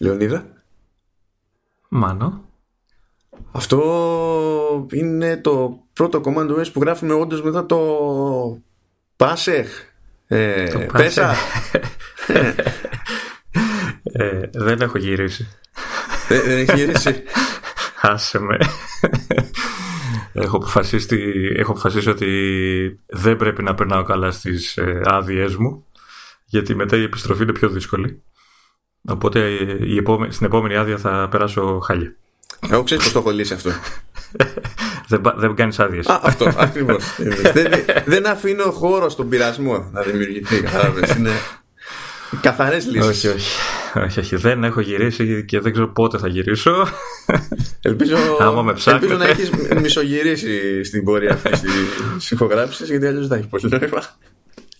Λεωνίδα. Μάνο. Αυτό είναι το πρώτο Command OS που γράφουμε όντως μετά το Πάσεχ. Ε, Το πέσα. Ε, δεν έχω γυρίσει. δεν, δεν έχει γυρίσει. Άσε με. έχω, αποφασίσει, έχω αποφασίσει ότι δεν πρέπει να περνάω καλά στις ε, άδειές μου γιατί μετά η επιστροφή είναι πιο δύσκολη. Οπότε ε, η επόμε- στην επόμενη άδεια θα περάσω χάλια. Εγώ ξέρω πώς το έχω λύσει αυτό. δεν, πα- δεν κάνεις άδειες. Α, αυτό ακριβώς. δεν, δεν αφήνω χώρο στον πειρασμό να δημιουργηθεί. Κατάλαβες. Είναι καθαρές λύσεις. όχι, όχι, όχι, όχι. Δεν έχω γυρίσει και δεν ξέρω πότε θα γυρίσω. Ελπίζω, Άμα με ψάχνετε. ελπίζω να έχεις μισογυρίσει στην πορεία αυτή της ηχογράφησης, γιατί αλλιώς δεν θα έχεις πολύ νόημα.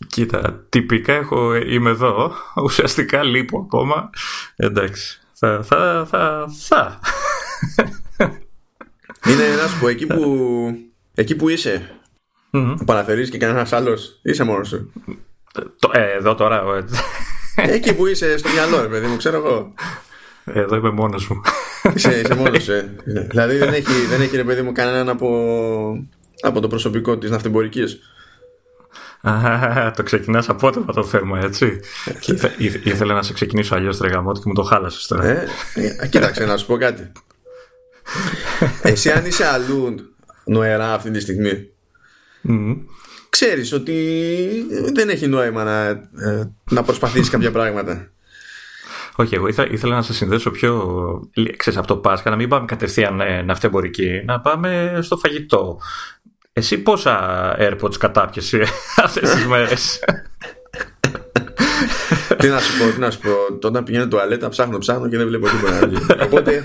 Κοίτα, τυπικά έχω, είμαι εδώ. Ουσιαστικά λείπω ακόμα. Εντάξει. Θα, θα, θα, θα. Είναι να σου πω εκεί που, εκεί που είσαι, Μμμ. που παραθερείς και κανένας άλλος, είσαι μόνος σου. Το- ε, εδώ τώρα, ε, εκεί που είσαι στο μυαλό, ρε παιδί μου, ξέρω εγώ. εδώ είμαι μόνος μου. Είσαι, είσαι μόνος σου. ε. δηλαδή δεν έχει, δεν έχει ρε παιδί μου κανέναν από, από το προσωπικό της ναυτεμπορική. Α, το ξεκινάς απότομα το θέμα, έτσι. Και ήθε- ήθε- ήθελα να σε ξεκινήσω αλλιώς τρεγαμότι και μου το χάλασες τώρα. Ε, ε, κοίταξε να σου πω κάτι. Εσύ αν είσαι αλλού νοερά αυτή τη στιγμή, Μμμ. ξέρεις ότι δεν έχει νόημα να, ε, να προσπαθήσεις κάποια πράγματα. Όχι, εγώ ήθελα, ήθελα να σε συνδέσω πιο. ξέρεις, από το Πάσχα, να μην πάμε κατευθείαν ε, ναυτεμπορική, να πάμε στο φαγητό. Εσύ πόσα AirPods κατάπιεσαι αυτές τις μέρες; τι να σου πω, τι να σου πω. Όταν πηγαίνω τουαλέτα, ψάχνω, ψάχνω και δεν βλέπω τίποτα. Οπότε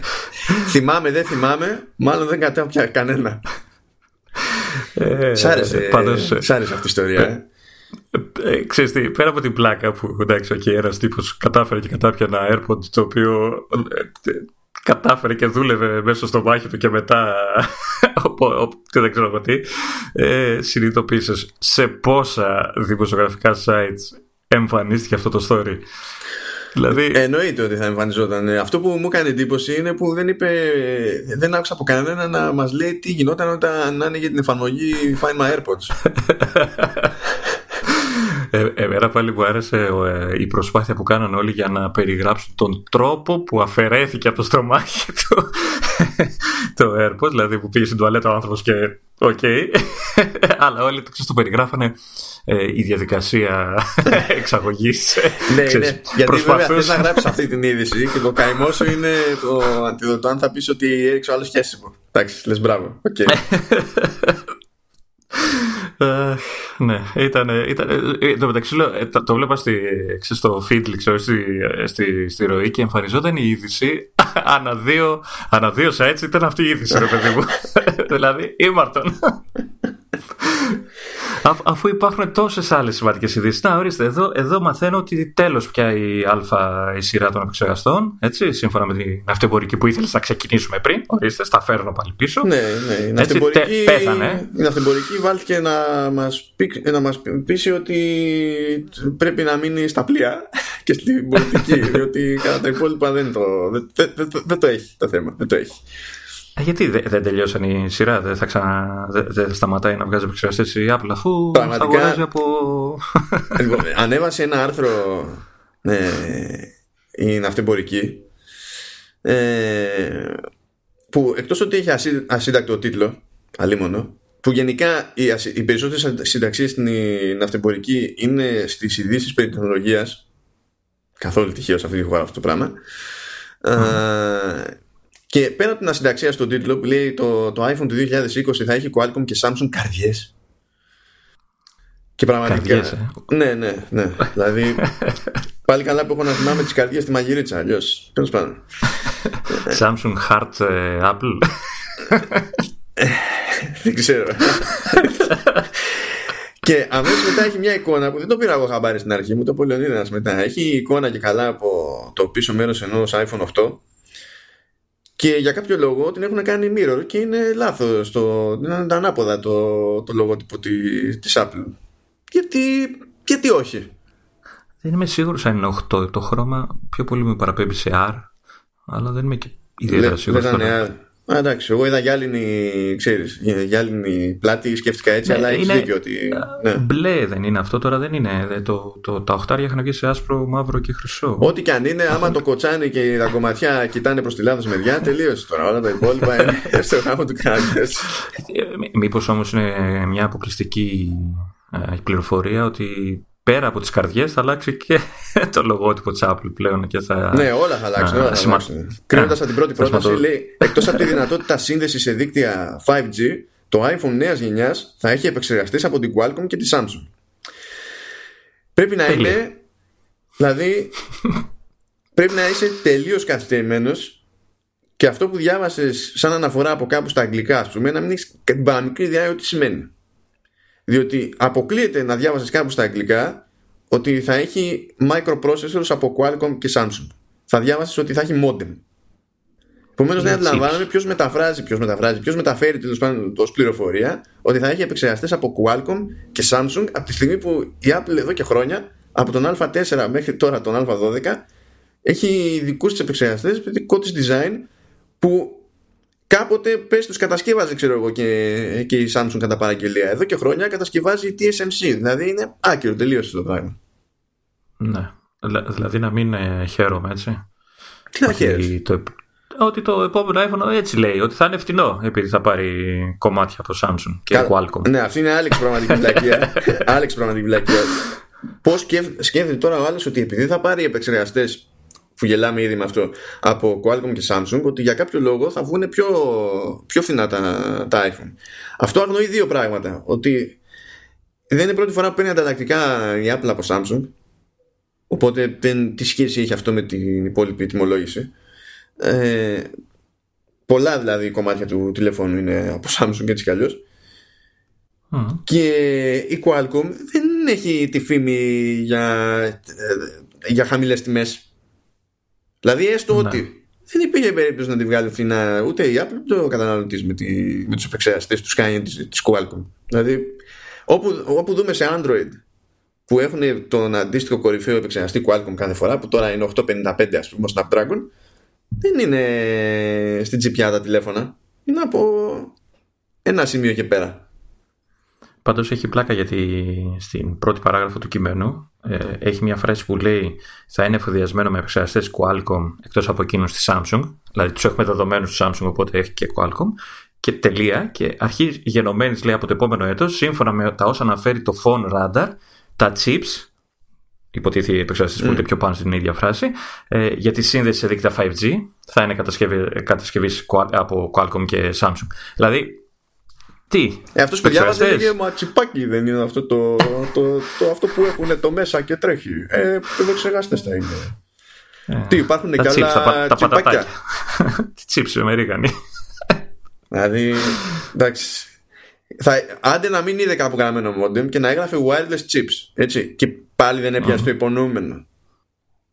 θυμάμαι, δεν θυμάμαι, μάλλον δεν κατάπια κανένα. Ε, Σ' άρεσε, πάντως, ε, σ' άρεσε αυτή η ιστορία. Ε. Ε, ξέρεις τι, πέρα από την πλάκα που εντάξει, okay, ένας τύπος κατάφερε και κατάπια ένα AirPod το οποίο ε, ε, κατάφερε και δούλευε μέσα στο μάχη του και μετά οπό- οπ- τι δεν ξέρω εγώ τι ε, συνειδητοποίησες σε πόσα δημοσιογραφικά sites εμφανίστηκε αυτό το story δηλαδή Εννοείται ότι θα εμφανιζόταν. Ε, Αυτό που μου έκανε εντύπωση είναι που δεν είπε, δεν άκουσα από κανένα να μας λέει τι γινόταν όταν άνοιγε την εφαρμογή Find My AirPods. Ε, εμένα πάλι μου άρεσε ε, η προσπάθεια που κάνανε όλοι για να περιγράψουν τον τρόπο που αφαιρέθηκε από το στομάχι του το AirPod, δηλαδή που πήγε στην τουαλέτα ο άνθρωπος και οκ, αλλά όλοι το, ξέρεις, το περιγράφανε ε, η διαδικασία εξαγωγής. ναι, ξέρεις, ναι. Γιατί βέβαια θες προσπαθούσε- να γράψεις αυτή την είδηση και το καημό σου είναι το αντίδοτο αν θα πεις ότι έριξε ο άλλος χέσιμο. Εντάξει, λες μπράβο. Οκ. Αχ, ναι, ήταν. ήταν ε, εν τω μεταξύ, λέω, ε, το, το βλέπα στη, ξέρεις, στο feed, ξέρω, στη, ε, στη, στη ροή και εμφανιζόταν η είδηση. ανά δύο, ανά δύο sites ήταν αυτή η είδηση, ρε παιδί μου. δηλαδή, ήμαρτον. Α, αφού υπάρχουν τόσες άλλες σημαντικές ειδήσεις. Να, ορίστε, εδώ, εδώ μαθαίνω ότι τέλος πια η Α η σειρά των επεξεργαστών. Έτσι, σύμφωνα με την ναυτεμπορική που ήθελες να ξεκινήσουμε πριν. Ορίστε, στα φέρνω πάλι πίσω. Ναι, ναι. Η Έτσι, ναυτεμπορική, τε- πέθανε. η ναυτεμπορική βάλθηκε να μας, πει, να μας πείσει ότι πρέπει να μείνει στα πλοία και στην πολιτική, διότι κατά τα υπόλοιπα δεν το, δεν, δεν, δεν, δεν το έχει το θέμα. Δεν το έχει. Ε, Γιατί δεν, δεν τελειώσαν η σειρά, δεν θα ξανα, δεν, δεν σταματάει να βγάζει επεξεργαστές η Apple αφού Πραγματικά. θα αγοράζει από... Λοιπόν, ανέβασε ένα άρθρο ε, η ναυτεμπορική ε, που εκτός ότι έχει ασύ, ασύντακτο τίτλο αλίμονο που γενικά οι, ασυ- οι περισσότερες συνταξίες στην ναυτεμπορική είναι στις ειδήσεις περί τεχνολογίας καθόλου τυχαίο σε αυτή τη χώρα αυτό το πράγμα Ε, και πέρα από την ασυνταξία στον τίτλο που λέει το, το iPhone του 2020 θα έχει Qualcomm και Samsung καρδιές. Και πραγματικά Καρδιές, ε. ναι ναι ναι. Δηλαδή πάλι καλά που έχω να θυμάμαι τις καρδιές στη μαγειρίτσα αλλιώς. Τέλος πάντων. Samsung Heart ε, Apple. δεν ξέρω. Και αμέσως μετά έχει μια εικόνα που δεν το πήρα εγώ χαμπάρι στην αρχή μου το πω Λεωνίδας μετά. Έχει εικόνα και καλά από το πίσω μέρος ενός iPhone 8 και για κάποιο λόγο την έχουν κάνει mirror και είναι λάθος το, είναι ανάποδα το, το λογότυπο της, της Apple γιατί, γιατί όχι; Δεν είμαι σίγουρος αν είναι 8 το χρώμα, πιο πολύ με παραπέμπει σε R. αλλά δεν είμαι και ιδιαίτερα σίγουρος. Α, εντάξει, εγώ είδα γυάλινη, ξέρεις, γυάλινη πλάτη, σκέφτηκα έτσι, ναι, αλλά έχεις δίκιο ότι... Ναι. Μπλε δεν είναι αυτό, τώρα δεν είναι. Το, το, τα οχτάρια είχαν βγει σε άσπρο, μαύρο και χρυσό. Ό,τι και αν είναι, άμα το κοτσάνι και τα κομματιά κοιτάνε προς τη λάθος μεριά, τελείωσε τώρα. Όλα τα υπόλοιπα είναι στο γάμο του κράτους. Μήπως όμως είναι μια αποκλειστική ε, πληροφορία ότι πέρα από τις καρδιές θα αλλάξει και το λογότυπο της Apple πλέον και θα... Ναι, όλα θα αλλάξουν. Όλα θα σημα... Κρίνοντας από την πρώτη πρόταση, λέει, εκτός από τη δυνατότητα σύνδεσης σε δίκτυα 5G, το iPhone νέας γενιάς θα έχει επεξεργαστείς από την Qualcomm και τη Samsung. Πρέπει να είναι, δηλαδή, πρέπει να είσαι τελείως καθυστερημένος και αυτό που διάβασες σαν αναφορά από κάπου στα αγγλικά, ας πούμε, να μην έχεις την παραμικρή ιδέα ό,τι σημαίνει. Διότι αποκλείεται να διάβασες κάπου στα αγγλικά ότι θα έχει microprocessors από Qualcomm και Samsung. Θα διάβασες ότι θα έχει modem. Επομένως δεν αντιλαμβάνομαι ποιος μεταφράζει, ποιος μεταφράζει, ποιος μεταφέρει τέλος πάντων ως πληροφορία ότι θα έχει επεξεργαστές από Qualcomm και Samsung από τη στιγμή που η Apple εδώ και χρόνια, από τον Α4 μέχρι τώρα τον Α12, έχει δικούς της επεξεργαστές, δικό της design που κάποτε πες τους κατασκεύαζε ξέρω εγώ και, και η Samsung κατά παραγγελία. Εδώ και χρόνια κατασκευάζει η TSMC δηλαδή είναι άκυρο τελείωσε το πράγμα. Ναι. Δηλαδή να μην ε, χαίρομαι έτσι. Τι να χαίρεσαι; το, ότι το επόμενο iPhone έτσι λέει ότι θα είναι φτηνό επειδή θα πάρει κομμάτια από Samsung και Κα... Qualcomm. Ναι αυτή είναι άλλη πραγματική βλακία άλλη πραγματική βλακία Πώς σκέφτεται τώρα ο άλλος ότι επειδή θα πάρει επεξεργαστές που γελάμε ήδη με αυτό από Qualcomm και Samsung ότι για κάποιο λόγο θα βγουν πιο, πιο φθηνά τα, τα iPhone. Αυτό αγνοεί δύο πράγματα. Ότι δεν είναι πρώτη φορά που παίρνει ανταλλακτικά η Apple από Samsung οπότε δεν, τι σχέση έχει αυτό με την υπόλοιπη τιμολόγηση. Ε, πολλά δηλαδή κομμάτια του τηλεφώνου είναι από Samsung έτσι κι αλλιώς. Και η Qualcomm δεν έχει τη φήμη για, ε, για χαμηλές τιμές Δηλαδή, έστω ναι. ότι δεν υπήρχε περίπτωση να τη βγάλει φθηνά ούτε η Apple ούτε ο καταναλωτής με, τη, με τους επεξεργαστές τους Sky της Qualcomm. Δηλαδή, όπου, όπου δούμε σε Android που έχουν τον αντίστοιχο κορυφαίο επεξεργαστή Qualcomm κάθε φορά, που τώρα είναι 855 ας πούμε, Snapdragon, δεν είναι στην τσιπιά τα τηλέφωνα. Είναι από ένα σημείο και πέρα. Πάντως έχει πλάκα γιατί στην πρώτη παράγραφο του κειμένου ε, έχει μια φράση που λέει θα είναι εφοδιασμένο με επεξεργαστές Qualcomm εκτός από εκείνους της Samsung δηλαδή τους έχουμε δεδομένους της Samsung οπότε έχει και Qualcomm και τελεία και αρχή γενομένης λέει από το επόμενο έτος σύμφωνα με τα όσα αναφέρει το phone radar τα chips υποτίθεται οι επεξεργαστές mm. που είναι πιο πάνω στην ίδια φράση, ε, για τη σύνδεση σε δίκτυα 5G θα είναι κατασκευής από Qualcomm και Samsung. Δηλαδή, τι; Ε, αυτός παιδιά μας έλεγε ματσιπάκι δεν είναι αυτό το, το, το, αυτό που έχουν το μέσα και τρέχει. Ε, επεξεργαστές θα είναι. Ε, Τι υπάρχουν και άλλα τα, τα τσιπάκια; Τι τσίψη Αμερικανοί. δηλαδή, εντάξει. Θα, άντε να μην είδε κάπου γραμμένο modem και να έγραφε wireless chips. Έτσι. Και πάλι δεν έπιασε mm. το υπονοούμενο.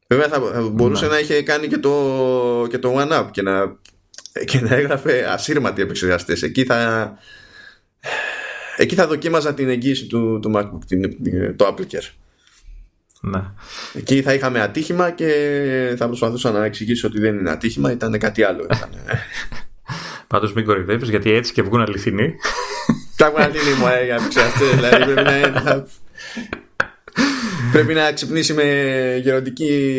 Βέβαια θα, μπορούσε ναι. να είχε κάνει και το, και το one up και να, και να έγραφε ασύρματοι επεξεργαστές. Εκεί θα, Εκεί θα δοκίμαζα την εγγύηση του, του MacBook, την, το Apple Care. Ναι. Εκεί θα είχαμε ατύχημα και θα προσπαθούσα να εξηγήσω ότι δεν είναι ατύχημα, ήταν κάτι άλλο. Πάντως μην κορυδεύει γιατί έτσι και βγουν αληθινοί. Τα βγουν αληθινοί μου, ε, για να Δηλαδή πρέπει να, πρέπει να ξυπνήσει με γεροντική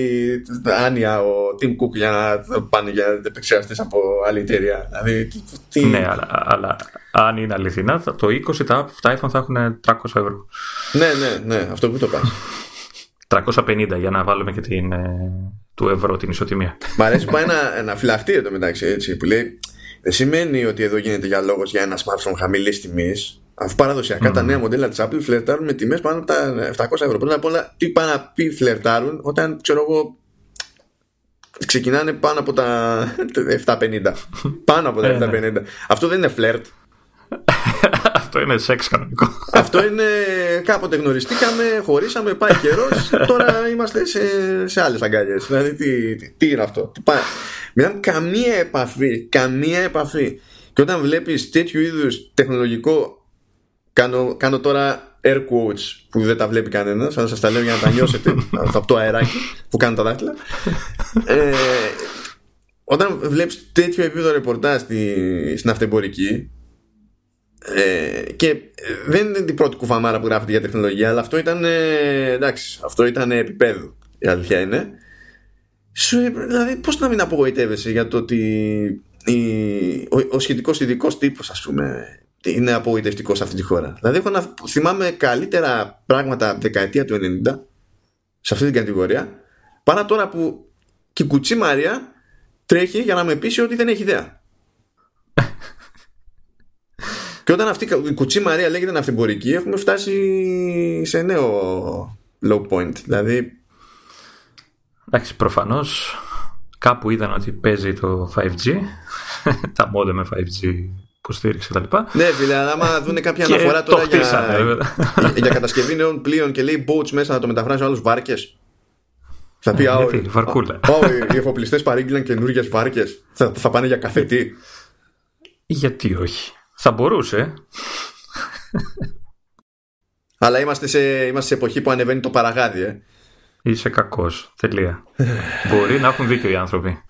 άνοια ο Tim Cook για να πάνε για επεξεργαστές από άλλη εταιρεία. Δηλαδή, τι... Ναι, αλλά, αλλά αν είναι αληθινά, το 20 τα, τα iPhone θα έχουν 300 ευρώ. Ναι, ναι, ναι, αυτό που το πας. 350 για να βάλουμε και την, ε, του ευρώ την ισοτιμία. Μ' αρέσει που πάει ένα, ένα φυλαχτή εδώ μεταξύ έτσι, που λέει δεν σημαίνει ότι εδώ γίνεται για λόγος για ένα smartphone χαμηλής τιμής. Αφού παραδοσιακά mm. τα νέα μοντέλα της Apple φλερτάρουν με τιμές πάνω από τα 700 ευρώ. Πρώτα απ' όλα, τι πάνε να πει φλερτάρουν όταν ξέρω εγώ ξεκινάνε πάνω από τα 750. πάνω από τα 750. Ε, ναι. Αυτό δεν είναι φλερτ. Αυτό είναι σεξ κανονικό. Αυτό είναι κάποτε γνωριστήκαμε, χωρίσαμε, πάει καιρός. Τώρα είμαστε σε, σε άλλες αγκάλιες. Δηλαδή, τι, τι, τι, είναι αυτό; Τι πάει; καμία επαφή. Καμία επαφή. Και όταν βλέπεις τέτοιου είδους τεχνολογικό. Κάνω, κάνω τώρα air quotes που δεν τα βλέπει κανένας, αλλά σας τα λέω για να τα νιώσετε από το αεράκι που κάνουν τα δάχτυλα. Ε, όταν βλέπεις τέτοιο επίπεδο ρεπορτάζ στη, στην αυτεμπορική ε, και δεν είναι την πρώτη κουφαμάρα που γράφεται για τεχνολογία αλλά αυτό ήταν ε, εντάξει, αυτό ήταν επίπεδο η αλήθεια είναι Σου, δηλαδή πώς να μην απογοητεύεσαι για το ότι η, ο, ο σχετικός ειδικός τύπος ας πούμε είναι απογοητευτικό σε αυτή τη χώρα δηλαδή έχω να θυμάμαι καλύτερα πράγματα από δεκαετία του 90 σε αυτή την κατηγορία παρά τώρα που και η κουτσή Μαρία τρέχει για να με πείσει ότι δεν έχει ιδέα και όταν αυτή η κουτσή Μαρία λέγεται ναυτιμπορική, έχουμε φτάσει σε νέο low point. Δηλαδή. Εντάξει, προφανώς κάπου είδαν ότι παίζει το 5G, τα μόδε με 5G υποστήριξη κτλ. Ναι, δηλαδή, άμα δουν κάποια αναφορά τώρα για, για κατασκευή νέων πλοίων και λέει boats μέσα να το μεταφράσει άλλου βάρκες. Θα πει, ε, βαρκούλα. οι εφοπλιστές παρήγγειλαν καινούργιες βάρκες. Θα, θα πάνε για καθετή. Γιατί όχι. Θα μπορούσε. Αλλά είμαστε σε, είμαστε σε εποχή που ανεβαίνει το παραγάδι, ε. Είσαι κακός. Τελεία. Μπορεί να έχουν δίκιο οι άνθρωποι.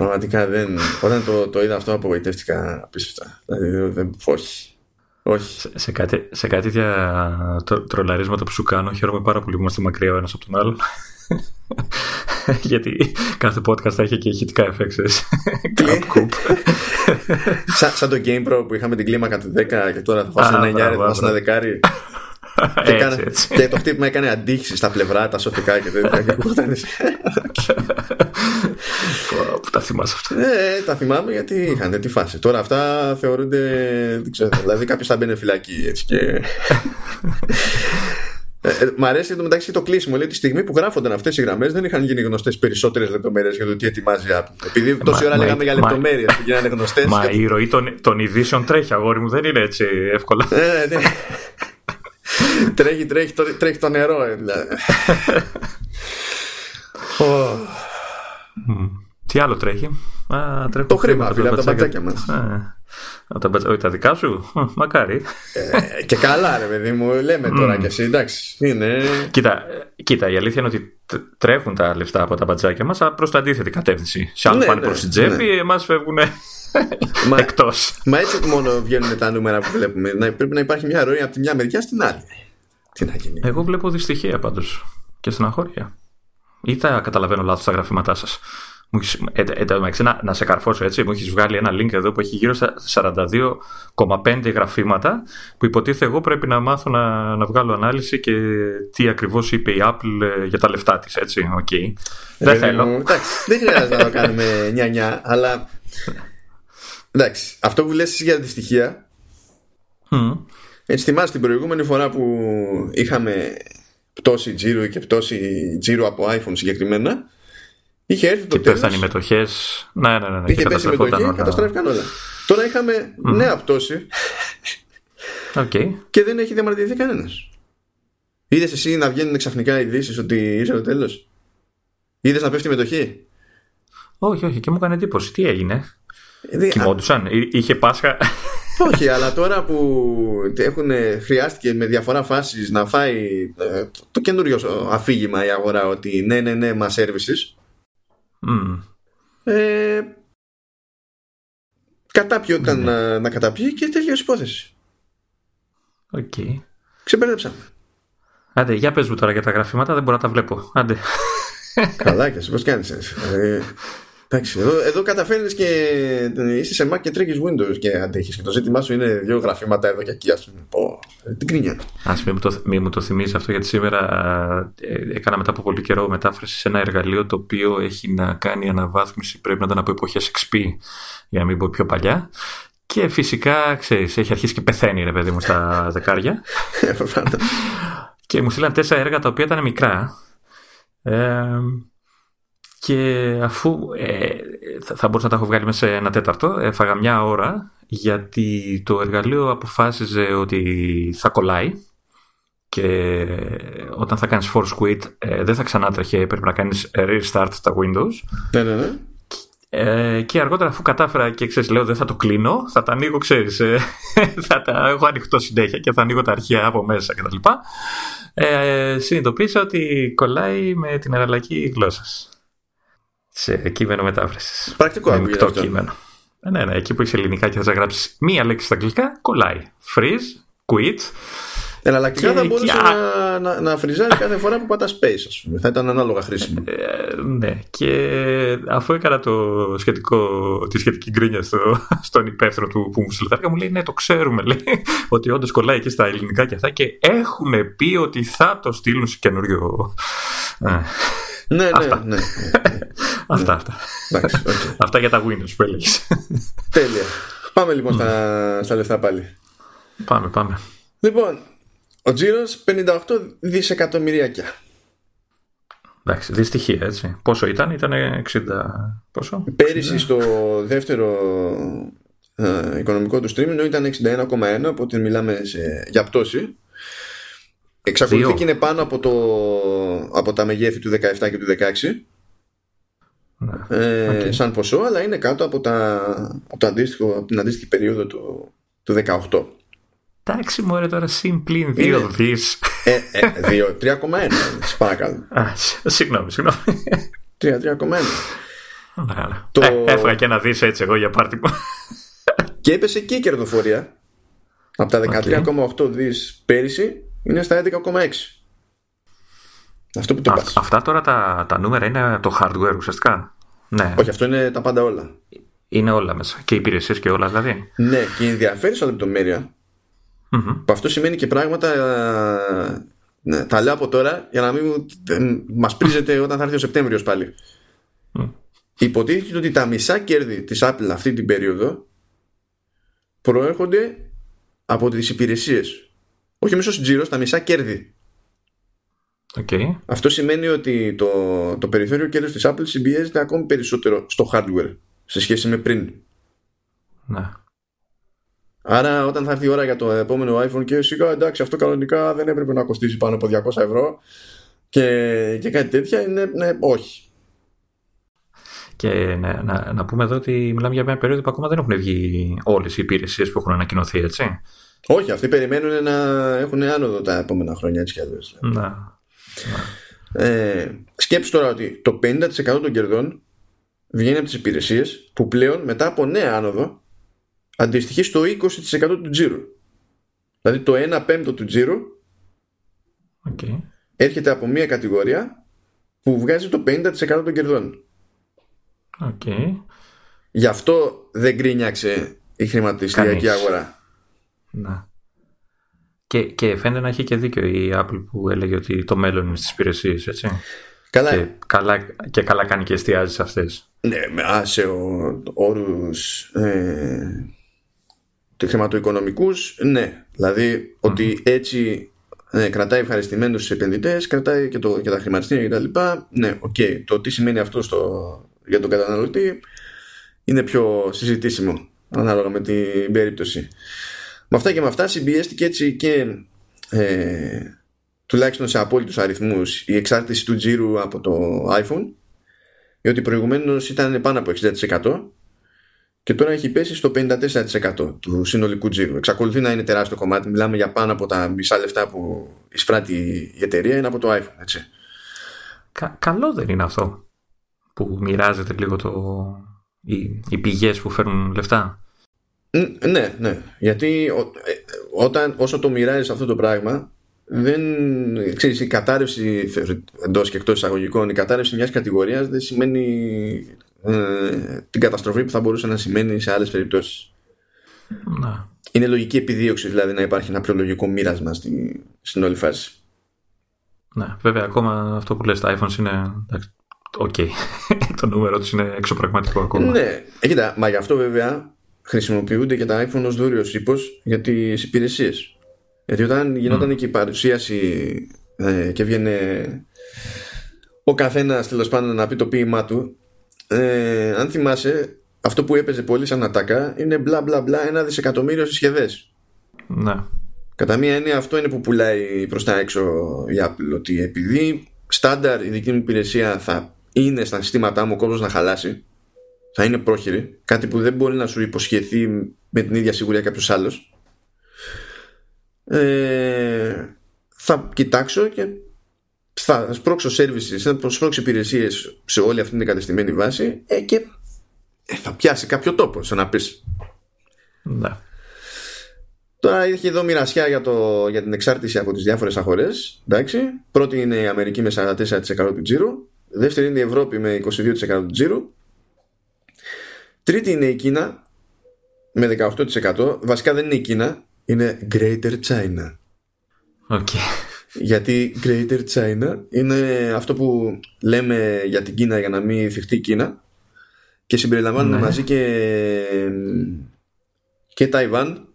Πραγματικά δεν. Όταν το, το είδα αυτό απογοητεύτηκα απίστευτα. Δηλαδή δεν. Όχι. Όχι. Σε, σε, κάτι, σε κάτι τέτοια τρολαρίσματα που σου κάνω, χαίρομαι πάρα πολύ που είμαστε μακριά ο ένας από τον άλλον. Γιατί κάθε podcast θα έχει και ηχητικά effects. σαν, σαν το Game Pro που είχαμε την κλίμακα του 10 και τώρα θα φάσω ένα 9 θα φάσω ένα δεκάρι. και, έτσι, έτσι. και το χτύπημα έκανε αντίχηση στα πλευρά, τα σωτικά και τέτοια. Που τα θυμάσαι αυτά. Ναι, τα θυμάμαι γιατί είχαν τη φάση. Τώρα αυτά θεωρούνται. Δεν ξέρω, δηλαδή κάποιο θα μπαίνει φυλακή έτσι και. Ε, ε, μ' αρέσει μεταξύ το κλείσιμο. Λέει τη στιγμή που γράφονταν αυτές οι γραμμές δεν είχαν γίνει γνωστές περισσότερες λεπτομέρειες για το τι ετοιμάζει η Apple. Επειδή τόση ώρα λέγαμε για λεπτομέρειες που γίνανε γνωστές. Μα η ροή των, των ειδήσεων τρέχει, αγόρι μου, δεν είναι έτσι εύκολα. Ε, ναι. Τρέχει, τρέχει, το, τρέχει το νερό, ε, δηλαδή. Τι άλλο τρέχει; Α, το χρήμα, φίλε, από τα μπατζάκια μας. Όχι τα δικά σου, μακάρι. Ε, και καλά, ρε παιδί μου, λέμε τώρα κι εσύ, εντάξει. Είναι... Κοίτα, κοίτα, η αλήθεια είναι ότι τρέχουν τα λεφτά από τα μπατζάκια μας, αλλά προς την αντίθετη κατεύθυνση. Σε άλλους ναι, πάνε ναι, προς την τσέπη, ναι. εμάς φεύγουν μα, εκτός. Μα έτσι μόνο βγαίνουν τα νούμερα που βλέπουμε. Να, πρέπει να υπάρχει μια ροή από τη μια μεριά στην άλλη. Τι να γίνει. Εγώ βλέπω δυστυχία πάντως και στεναχώρια. Ή θα καταλαβαίνω λάθος τα γραφήματά σας. Ε, ε, να, να σε καρφώσω έτσι, μου έχεις βγάλει ένα link εδώ που έχει γύρω στα 42,5 γραφήματα που υποτίθεται εγώ πρέπει να μάθω να, να βγάλω ανάλυση και τι ακριβώς είπε η Apple ε, για τα λεφτά της, έτσι, οκ. Okay. δεν θέλω. εντάξει, δεν χρειάζεται να το κάνουμε νιά-νιά, αλλά εντάξει, αυτό που λες για τη στοιχεία mm. έτσι θυμάσαι την προηγούμενη φορά που είχαμε πτώση τζίρου και πτώση τζίρου από iPhone συγκεκριμένα Είχε έρθει το τέλος. Και οι μετοχές. Ναι, ναι, ναι. ναι. Είχε πέσει η μετοχή, όλα. καταστράφηκαν όλα. Τώρα είχαμε mm. νέα πτώση. Okay. Και δεν έχει διαμαρτυρηθεί κανένας. Είδες εσύ να βγαίνουν ξαφνικά ειδήσεις ότι ήρθε το τέλος; Είδες να πέφτει η μετοχή; Όχι, όχι, και μου έκανε εντύπωση. Τι έγινε; Δη... Κοιμόντουσαν, είχε Πάσχα; Όχι, αλλά τώρα που έχουν, χρειάστηκε με διαφορά φάσεις να φάει ε, το καινούριο αφήγημα η αγορά ότι ναι, ναι, ναι, μας services Mm. Ε, κατάπιε όταν ναι. να, να καταπιεί και τελείωσε υπόθεση. Οκ. Okay. Ξεμπερδέψαμε. Άντε, για πες μου τώρα για τα γραφήματα, δεν μπορώ να τα βλέπω. Άντε. Καλά και εσύ, πώς κάνεις έτσι. Ε, εντάξει, εδώ, εδώ καταφέρνεις και είσαι σε Mac και τρέχεις Windows και αντέχεις και το ζήτημά σου είναι δύο γραφήματα εδώ και εκεί ας πούμε. Πω, ε, την γκρίνια. Ας μην μου το, μη μου το θυμίσει αυτό γιατί σήμερα ε, έκανα μετά από πολύ καιρό μετάφραση σε ένα εργαλείο το οποίο έχει να κάνει αναβάθμιση πρέπει να ήταν από εποχές XP για να μην πω πιο παλιά και φυσικά, ξέρεις, έχει αρχίσει και πεθαίνει ρε παιδί μου στα δεκάρια. και μου στείλαν τέσσερα έργα τα οποία ήταν μικρά. Ε, και αφού ε, θα μπορούσα να τα έχω βγάλει μέσα σε ένα τέταρτο, έφαγα μια ώρα γιατί το εργαλείο αποφάσιζε ότι θα κολλάει και όταν θα κάνεις force quit ε, δεν θα ξανάτρεχε, πρέπει να κάνεις restart τα Windows. Ναι, ναι, ναι. Ε, και αργότερα αφού κατάφερα και ξέρεις λέω δεν θα το κλείνω θα τα ανοίγω ξέρεις ε, θα τα έχω ανοιχτό συνέχεια και θα ανοίγω τα αρχεία από μέσα κτλ ε, συνειδητοποίησα ότι κολλάει με την εναλλακή γλώσσας σε κείμενο μετάφρασης. Πρακτικό ακούγεται αυτό. κείμενο. Ε, ναι, ναι, εκεί που έχει ελληνικά και θα γράψεις μία λέξη στα αγγλικά, κολλάει. Freeze, quit. Έλα, αλλά και θα μπορούσε να, να, να φριζάρει κάθε φορά που πατάς space, ας πούμε. Θα ήταν ανάλογα χρήσιμο. Ε, ναι, και αφού έκανα το σχετικό, τη σχετική γκρίνια στο, στον υπεύθυνο του που μου στείλει μου λέει: Ναι, το ξέρουμε, λέει, ότι όντως κολλάει εκεί στα ελληνικά και αυτά και έχουν πει ότι θα το στείλουν σε καινούριο. Ε, ναι, ναι, αυτά. ναι, ναι, αυτά, αυτά. αυτά για τα Windows που έλεγες. Τέλεια. Πάμε λοιπόν στα, στα λεφτά πάλι. Πάμε, πάμε. Λοιπόν, ο τζίρος 58 δισεκατομμυριάκια. Εντάξει, δυστυχία έτσι. Πόσο ήταν, ήταν 60. Πόσο; Πέρυσι στο δεύτερο ε, οικονομικό του τρίμηνο ήταν 61,1, οπότε μιλάμε σε, για πτώση. Εξακολουθεί και είναι πάνω από, το, από τα μεγέθη του 17 και του 16. Ναι. Ε, Σαν ποσό, αλλά είναι κάτω από, τα, από, το αντίστοιχο, από την αντίστοιχη περίοδο του, του 18. Εντάξει, μου τώρα συν πλην 2 δις. Ε, ε, 3,1. παρακαλώ. Συγγνώμη, συγγνώμη. 3,1. Το... Ε, έφαγα και ένα δις έτσι εγώ για πάρτι μου. Και έπεσε και η κερδοφορία. Από τα 13,8 δις πέρυσι είναι στα 11,6. Αυτό που το πας. Αυτά τώρα τα, τα νούμερα είναι το hardware ουσιαστικά. Ναι. Όχι, αυτό είναι τα πάντα όλα. Είναι όλα μέσα. Και οι υπηρεσίες και όλα δηλαδή. Ναι, και η ενδιαφέρουσα λεπτομέρεια Mm-hmm. Που αυτό σημαίνει και πράγματα. Ναι, τα λέω από τώρα για να μην μας πρίζετε όταν θα έρθει ο Σεπτέμβριος πάλι. Mm. Υποτίθεται ότι τα μισά κέρδη της Apple αυτή την περίοδο προέρχονται από τις υπηρεσίες. Όχι μέσω τζίρος, τα μισά κέρδη. Okay. Αυτό σημαίνει ότι το, το περιθώριο κέρδος της Apple συμπιέζεται ακόμη περισσότερο στο hardware σε σχέση με πριν. Ναι. Άρα όταν θα έρθει η ώρα για το επόμενο iPhone και σιγά εντάξει αυτό κανονικά δεν έπρεπε να κοστίσει πάνω από 200 ευρώ και, και κάτι τέτοια είναι ναι, όχι. Και ναι, να, να πούμε εδώ ότι μιλάμε για μια περίοδο που ακόμα δεν έχουν βγει όλες οι υπηρεσίες που έχουν ανακοινωθεί έτσι. Όχι, αυτοί περιμένουν να έχουν άνοδο τα επόμενα χρόνια έτσι κι αλλιώς. Να. Ε, σκέψου τώρα ότι το 50% των κερδών βγαίνει από τις υπηρεσίες που πλέον μετά από νέα άνοδο αντιστοιχεί στο 20% του τζίρου. Δηλαδή το 1 πέμπτο του τζίρου okay. έρχεται από μια κατηγορία που βγάζει το 50% των κερδών. Okay. Γι' αυτό δεν γκρίνιαξε η χρηματιστηριακή αγορά. Να. Και, και φαίνεται να έχει και δίκιο η Apple που έλεγε ότι το μέλλον είναι στις υπηρεσίες, έτσι. Καλά. Και καλά, και καλά κάνει και εστιάζει σε αυτές. Ναι, με σε όρους ε, χρηματοοικονομικούς, ναι. Δηλαδή ότι έτσι ναι, κρατάει ευχαριστημένους τους επενδυτές, κρατάει και, το, και τα χρηματιστήρια κτλ. Ναι, οκ. Okay. Το τι σημαίνει αυτό στο, για τον καταναλωτή είναι πιο συζητήσιμο ανάλογα με την περίπτωση. Με αυτά και με αυτά συμπιέστηκε έτσι και ε, τουλάχιστον σε απόλυτους αριθμούς η εξάρτηση του τζίρου από το iPhone διότι προηγουμένως ήταν πάνω από 60% και τώρα έχει πέσει στο 54% του συνολικού τζίρου. Εξακολουθεί να είναι τεράστιο κομμάτι. Μιλάμε για πάνω από τα μισά λεφτά που εισπράττει η εταιρεία είναι από το iPhone. Έτσι. Κα, καλό δεν είναι αυτό που μοιράζεται λίγο το, οι, οι πηγές που φέρνουν λεφτά; Ναι, ναι. Γιατί ε, όταν, όσο το μοιράζεις αυτό το πράγμα δεν, ξέρεις, η κατάρρευση εντός και εκτός εισαγωγικών, η κατάρρευση μιας κατηγορίας δεν σημαίνει ε, την καταστροφή που θα μπορούσε να σημαίνει σε άλλες περιπτώσεις. Να. Είναι λογική επιδίωξη δηλαδή να υπάρχει ένα πιο λογικό μοίρασμα στη, στην όλη φάση. Ναι, βέβαια ακόμα αυτό που λες τα iPhones είναι Οκ. Okay. το νούμερο τους είναι εξωπραγματικό ακόμα. Ναι, ε, κοίτα, μα γι' αυτό βέβαια χρησιμοποιούνται και τα iPhone ως δούρειος ίππος για τις υπηρεσίες. Γιατί όταν γινόταν mm. και η παρουσίαση ε, και βγαίνει ο καθένας τέλος πάντων να πει το ποίημά του, ε, αν θυμάσαι, αυτό που έπαιζε πολύ σαν ατάκα είναι μπλα μπλα μπλα ένα δισεκατομμύριο συσκευές. Ναι. Κατά μία έννοια αυτό είναι που πουλάει προς τα έξω η Apple ότι επειδή στάνταρ η δική μου υπηρεσία θα είναι στα συστήματά μου ο κόσμος να χαλάσει θα είναι πρόχειρη κάτι που δεν μπορεί να σου υποσχεθεί με την ίδια σιγουριά κάποιος άλλος ε, θα κοιτάξω και θα σπρώξω services, θα σπρώξω υπηρεσίες σε όλη αυτή την εγκατεστημένη βάση ε, και ε, θα πιάσει κάποιο τόπο, σαν να πεις. Ναι. Τώρα έχει εδώ μοιρασιά για, το, για την εξάρτηση από τις διάφορες αγορές. Εντάξει. Πρώτη είναι η Αμερική με 44% του τζίρου. Δεύτερη είναι η Ευρώπη με 22% του τζίρου. Τρίτη είναι η Κίνα με 18%. Βασικά δεν είναι η Κίνα, είναι Greater China. Okay. Γιατί Greater China είναι αυτό που λέμε για την Κίνα για να μην θυχτεί η Κίνα και συμπεριλαμβάνουμε ναι. μαζί και, και Ταϊβάν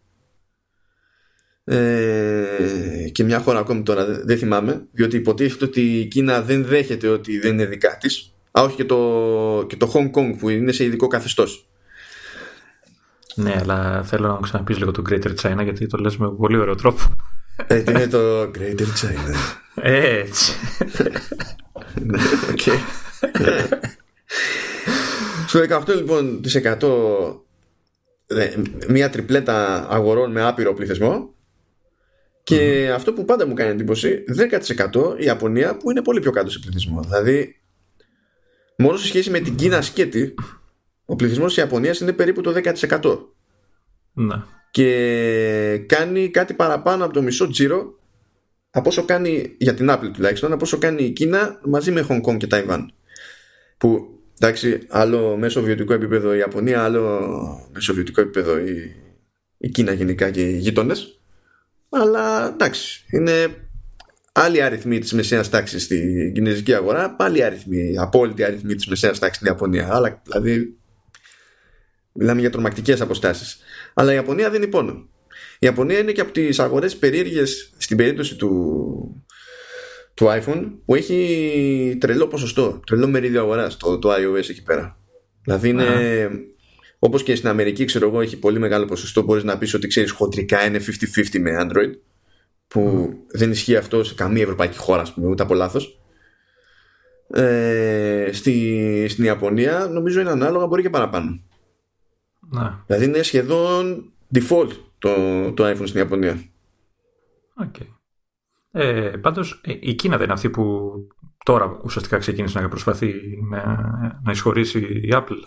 ε, και μια χώρα ακόμη τώρα δεν θυμάμαι διότι υποτίθεται ότι η Κίνα δεν δέχεται ότι δεν είναι δικά της Α, όχι και το, και το Hong Kong που είναι σε ειδικό καθεστώς. Ναι, αλλά θέλω να μου ξαναπείς λίγο το Greater China γιατί το λες με πολύ ωραίο τρόπο. Ε, είναι το Greater China; Έτσι. Ναι, οκ. Στο 18 λοιπόν τοις 100 μια τριπλέτα αγορών με άπειρο πληθυσμό. Και αυτό που πάντα μου κάνει εντύπωση 10% η Ιαπωνία που είναι πολύ πιο κάτω σε πληθυσμό. Δηλαδή μόνο σε σχέση με την Κίνα σκέτη ο πληθυσμός της Ιαπωνίας είναι περίπου το 10% ναι. και κάνει κάτι παραπάνω από το μισό τζίρο από όσο κάνει για την Apple τουλάχιστον από όσο κάνει η Κίνα μαζί με Hong Kong και Ταϊβάν. Που εντάξει άλλο μέσω βιωτικό επίπεδο η Ιαπωνία άλλο μέσω βιωτικό επίπεδο η, η Κίνα γενικά και οι γείτονες. Αλλά εντάξει, είναι άλλοι αριθμοί της μεσαίας τάξης στην κινέζικη αγορά, πάλι αριθμοί, απόλυτοι αριθμοί της μεσαίας τάξης στην Ιαπωνία. Αλλά δηλαδή μιλάμε για τρομακτικές αποστάσεις. Αλλά η Ιαπωνία δεν είναι πόνο. Η Ιαπωνία είναι και από τις αγορές περίεργες στην περίπτωση του, του iPhone που έχει τρελό ποσοστό, τρελό μερίδιο αγοράς το, το iOS εκεί πέρα. Δηλαδή είναι. Όπως και στην Αμερική, ξέρω εγώ, έχει πολύ μεγάλο ποσοστό. Μπορείς να πεις ότι ξέρεις, χοντρικά είναι 50-50 με Android. Που δεν ισχύει αυτό σε καμία ευρωπαϊκή χώρα, ας πούμε, ούτε από λάθος. Ε, στη, στην Ιαπωνία νομίζω είναι ανάλογα, μπορεί και παραπάνω. Να. Δηλαδή είναι σχεδόν default το, το iPhone στην Ιαπωνία. Okay. Ε, πάντως ε, η Κίνα δεν είναι αυτή που τώρα ουσιαστικά ξεκίνησε να προσπαθεί να, να εισχωρήσει η Apple,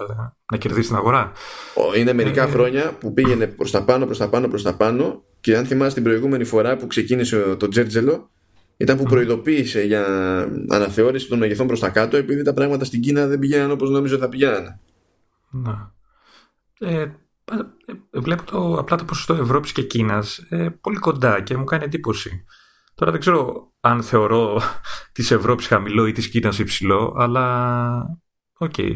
να κερδίσει την αγορά. Είναι μερικά ε, χρόνια που πήγαινε προς τα πάνω, προς τα πάνω, προς τα πάνω και αν θυμάσαι την προηγούμενη φορά που ξεκίνησε το Τζέρτζελο ήταν που προειδοποίησε για αναθεώρηση των μεγεθών προς τα κάτω επειδή τα πράγματα στην Κίνα δεν πηγαίναν όπως νόμιζε ότι θα πηγαίνανε. Να. Ε, ε, βλέπω το, απλά το ποσοστό Ευρώπης και Κίνας ε, πολύ κοντά και μου κάνει εντύπωση. Τώρα δεν ξέρω αν θεωρώ της Ευρώπης χαμηλό ή της Κίνας υψηλό, αλλά οκ. Okay.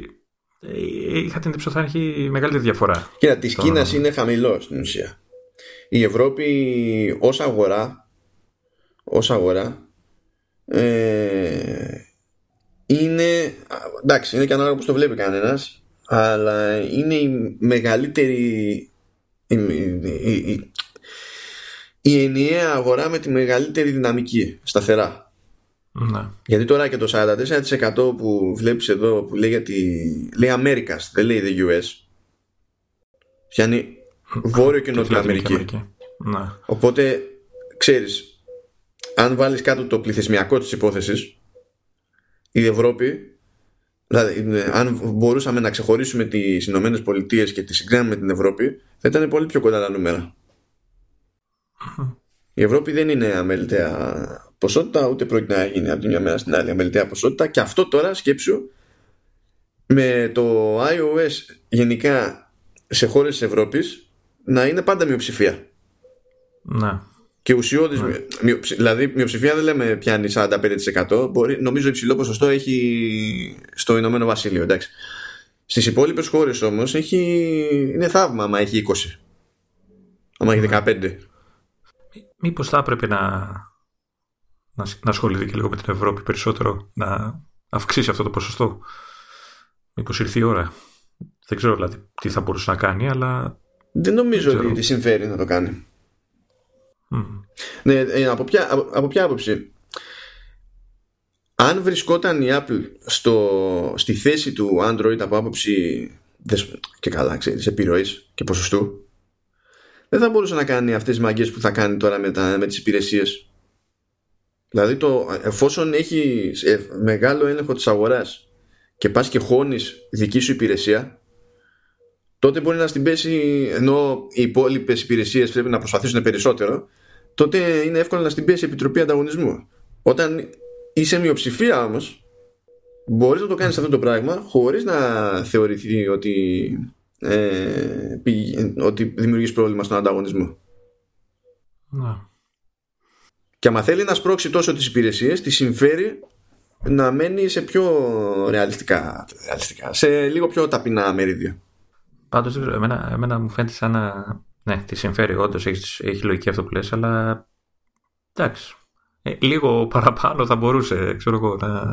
Ε, είχα την εντύπωση ότι θα έχει μεγάλη διαφορά. Κοίτα, της Κίνας είναι χαμηλό στην ουσία. Η Ευρώπη ως αγορά, ως αγορά ε, είναι εντάξει είναι και ανάλογα που το βλέπει κανένας αλλά είναι η μεγαλύτερη η, η, η ενιαία αγορά με τη μεγαλύτερη δυναμική σταθερά. Ναι. Γιατί τώρα και το 44% που βλέπεις εδώ που λέει, γιατί, λέει Americas, δεν λέει the US πιάνει Βόρειο και Νότια Αμερική. Ναι. Οπότε ξέρεις αν βάλεις κάτω το πληθυσμιακό της υπόθεσης η Ευρώπη δηλαδή αν μπορούσαμε να ξεχωρίσουμε τις Ηνωμένες Πολιτείες και τις συγκρίνουμε με την Ευρώπη θα ήταν πολύ πιο κοντά τα νούμερα. Η Ευρώπη δεν είναι αμεληταία ποσότητα, ούτε πρόκειται να γίνει από τη μια μέρα στην άλλη αμεληταία ποσότητα. Και αυτό τώρα σκέψου με το iOS γενικά σε χώρες της Ευρώπης να είναι πάντα μειοψηφία. Να. Και ουσιώδης, ναι. δηλαδή μειοψηφία δεν λέμε πιάνει 45%. Μπορεί, νομίζω υψηλό ποσοστό έχει στο Ηνωμένο Βασίλειο. Εντάξει. Στις υπόλοιπες χώρες όμως έχει, είναι θαύμα άμα έχει 20. Άμα έχει 15. Ναι. Μήπως θα έπρεπε να, να, να ασχοληθεί και λίγο με την Ευρώπη περισσότερο, να αυξήσει αυτό το ποσοστό; Μήπως ήρθε η ώρα; Δεν ξέρω δηλαδή τι θα μπορούσε να κάνει, αλλά... Δεν νομίζω ότι τη συμφέρει να το κάνει. Ναι, ε, από, ποια, από, από ποια άποψη; Αν βρισκόταν η Apple στο, στη θέση του Android από άποψη και καλά, ξέρεις, επιρροής και ποσοστού δεν θα μπορούσε να κάνει αυτές τις μαγκές που θα κάνει τώρα με, τα, με τις υπηρεσίες. Δηλαδή το, εφόσον έχεις ε, μεγάλο έλεγχο της αγοράς και πας και χώνεις δική σου υπηρεσία τότε μπορεί να στην πέσει ενώ οι υπόλοιπες υπηρεσίες πρέπει να προσπαθήσουν περισσότερο τότε είναι εύκολο να στην πέσει η Επιτροπή Ανταγωνισμού. Όταν είσαι μειοψηφία όμως μπορείς να το κάνεις αυτό το πράγμα χωρίς να θεωρηθεί ότι, ε, ότι δημιουργείς πρόβλημα στον ανταγωνισμό. Να. Και άμα θέλει να σπρώξει τόσο τις υπηρεσίες, τη συμφέρει να μένει σε πιο ρεαλιστικά, ρεαλιστικά σε λίγο πιο ταπεινά μερίδια. Πάντως, εμένα, εμένα μου φαίνεται σαν να... Ναι, τη συμφέρει όντως, έχεις, έχει λογική αυτό που λες, αλλά εντάξει. Ε, λίγο παραπάνω θα μπορούσε, ξέρω εγώ, να,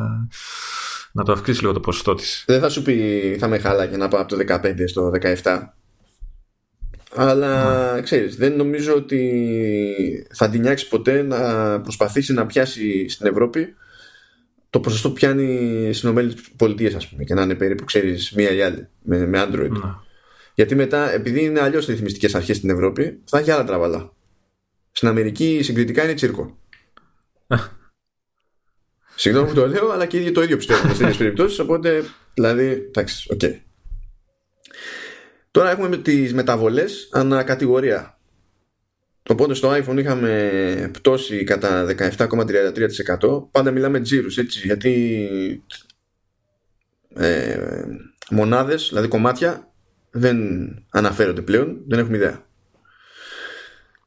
να το αυξήσει λίγο το ποσοστό της. Δεν θα σου πει θα με χάλαγε να πάω από το 15 στο 17. Αλλά ναι. ξέρεις, δεν νομίζω ότι θα την νιάξει ποτέ να προσπαθήσει να πιάσει στην Ευρώπη το ποσοστό που πιάνει στις ΗΠΑ, ας πούμε, και να είναι περίπου, ξέρεις, μία ή άλλη με, με Android. Ναι. Γιατί μετά, επειδή είναι αλλιώς ρυθμιστικές αρχές στην Ευρώπη, θα έχει άλλα τραβαλά. Στην Αμερική συγκριτικά είναι τσίρκο. Συγγνώμη που το λέω, αλλά και οι ίδιοι το ίδιο πιστεύουν σε τέτοιες περιπτώσεις. Οπότε, δηλαδή, εντάξει, οκ. Okay. Τώρα έχουμε τις μεταβολές ανά κατηγορία. Οπότε στο iPhone είχαμε πτώση κατά 17,33%. Πάντα μιλάμε τζίρους, έτσι, γιατί ε, μονάδες, δηλαδή κομμάτια, δεν αναφέρονται πλέον, δεν έχουμε ιδέα.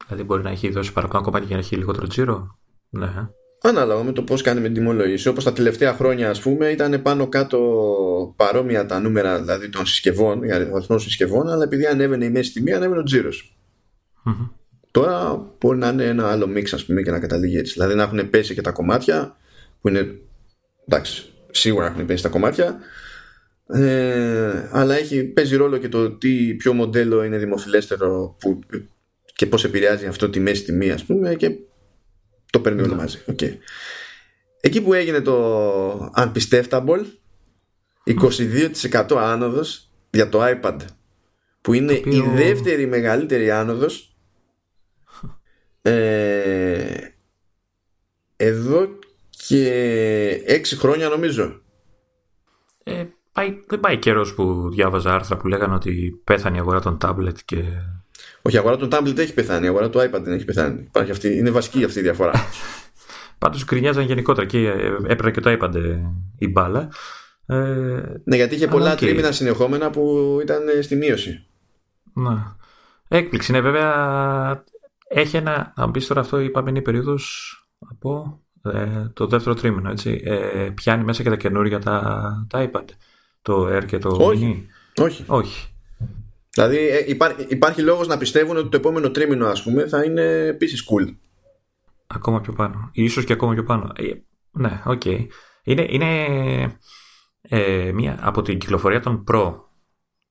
Δηλαδή μπορεί να έχει δώσει παραπάνω κομμάτια για να έχει λιγότερο τζίρο; Ναι. Ανάλογα με το πώς κάνει με την τιμολόγηση. Όπως τα τελευταία χρόνια, ας πούμε, ήταν πάνω κάτω παρόμοια τα νούμερα δηλαδή των συσκευών, για αριθμός συσκευών, αλλά επειδή ανέβαινε η μέση τιμή, ανέβαινε ο τζιρο Τώρα μπορεί να είναι ένα άλλο μίξ, ας πούμε, και να καταλήγει έτσι. Δηλαδή να έχουν πέσει και τα κομμάτια, που είναι. εντάξει, σίγουρα έχουν πέσει τα κομμάτια, ε, αλλά έχει, παίζει ρόλο και το τι, ποιο μοντέλο είναι δημοφιλέστερο που, και πώς επηρεάζει αυτό τη μέση τιμή ας πούμε και το παίρνει όλο ναι. μαζί. Okay. Εκεί που έγινε το unpistευτable 22% άνοδος για το iPad που είναι η δεύτερη μεγαλύτερη άνοδος ε, εδώ και 6 χρόνια νομίζω. Ε, πάει, δεν πάει καιρός που διάβαζα άρθρα που λέγανε ότι πέθανε η αγορά των tablet και όχι, η αγορά του tablet έχει πεθάνει, η αγορά του iPad δεν έχει πεθάνει. Υπάρχει αυτή, είναι βασική αυτή η διαφορά. Πάντως γκρινιάζαν γενικότερα και έπαιρνε και το iPad ε, η μπάλα. Ε, ναι, γιατί είχε πολλά okay. τρίμηνα συνεχόμενα που ήταν στη μείωση. Ναι. Έκπληξη, ναι, βέβαια. Έχει ένα. Αν πει τώρα αυτό, είπαμε είναι η περίοδος από ε, το δεύτερο τρίμηνο, έτσι. Ε, πιάνει μέσα και τα καινούργια τα, τα iPad. Το Air και το Όχι. Όχι. Όχι. Δηλαδή ε, υπάρχει, υπάρχει λόγος να πιστεύουν ότι το επόμενο τρίμηνο ας πούμε θα είναι επίσης cool. Ακόμα πιο πάνω. Ίσως και ακόμα πιο πάνω. Ε, ναι, οκ. Okay. Είναι, είναι ε, μία από την κυκλοφορία των Pro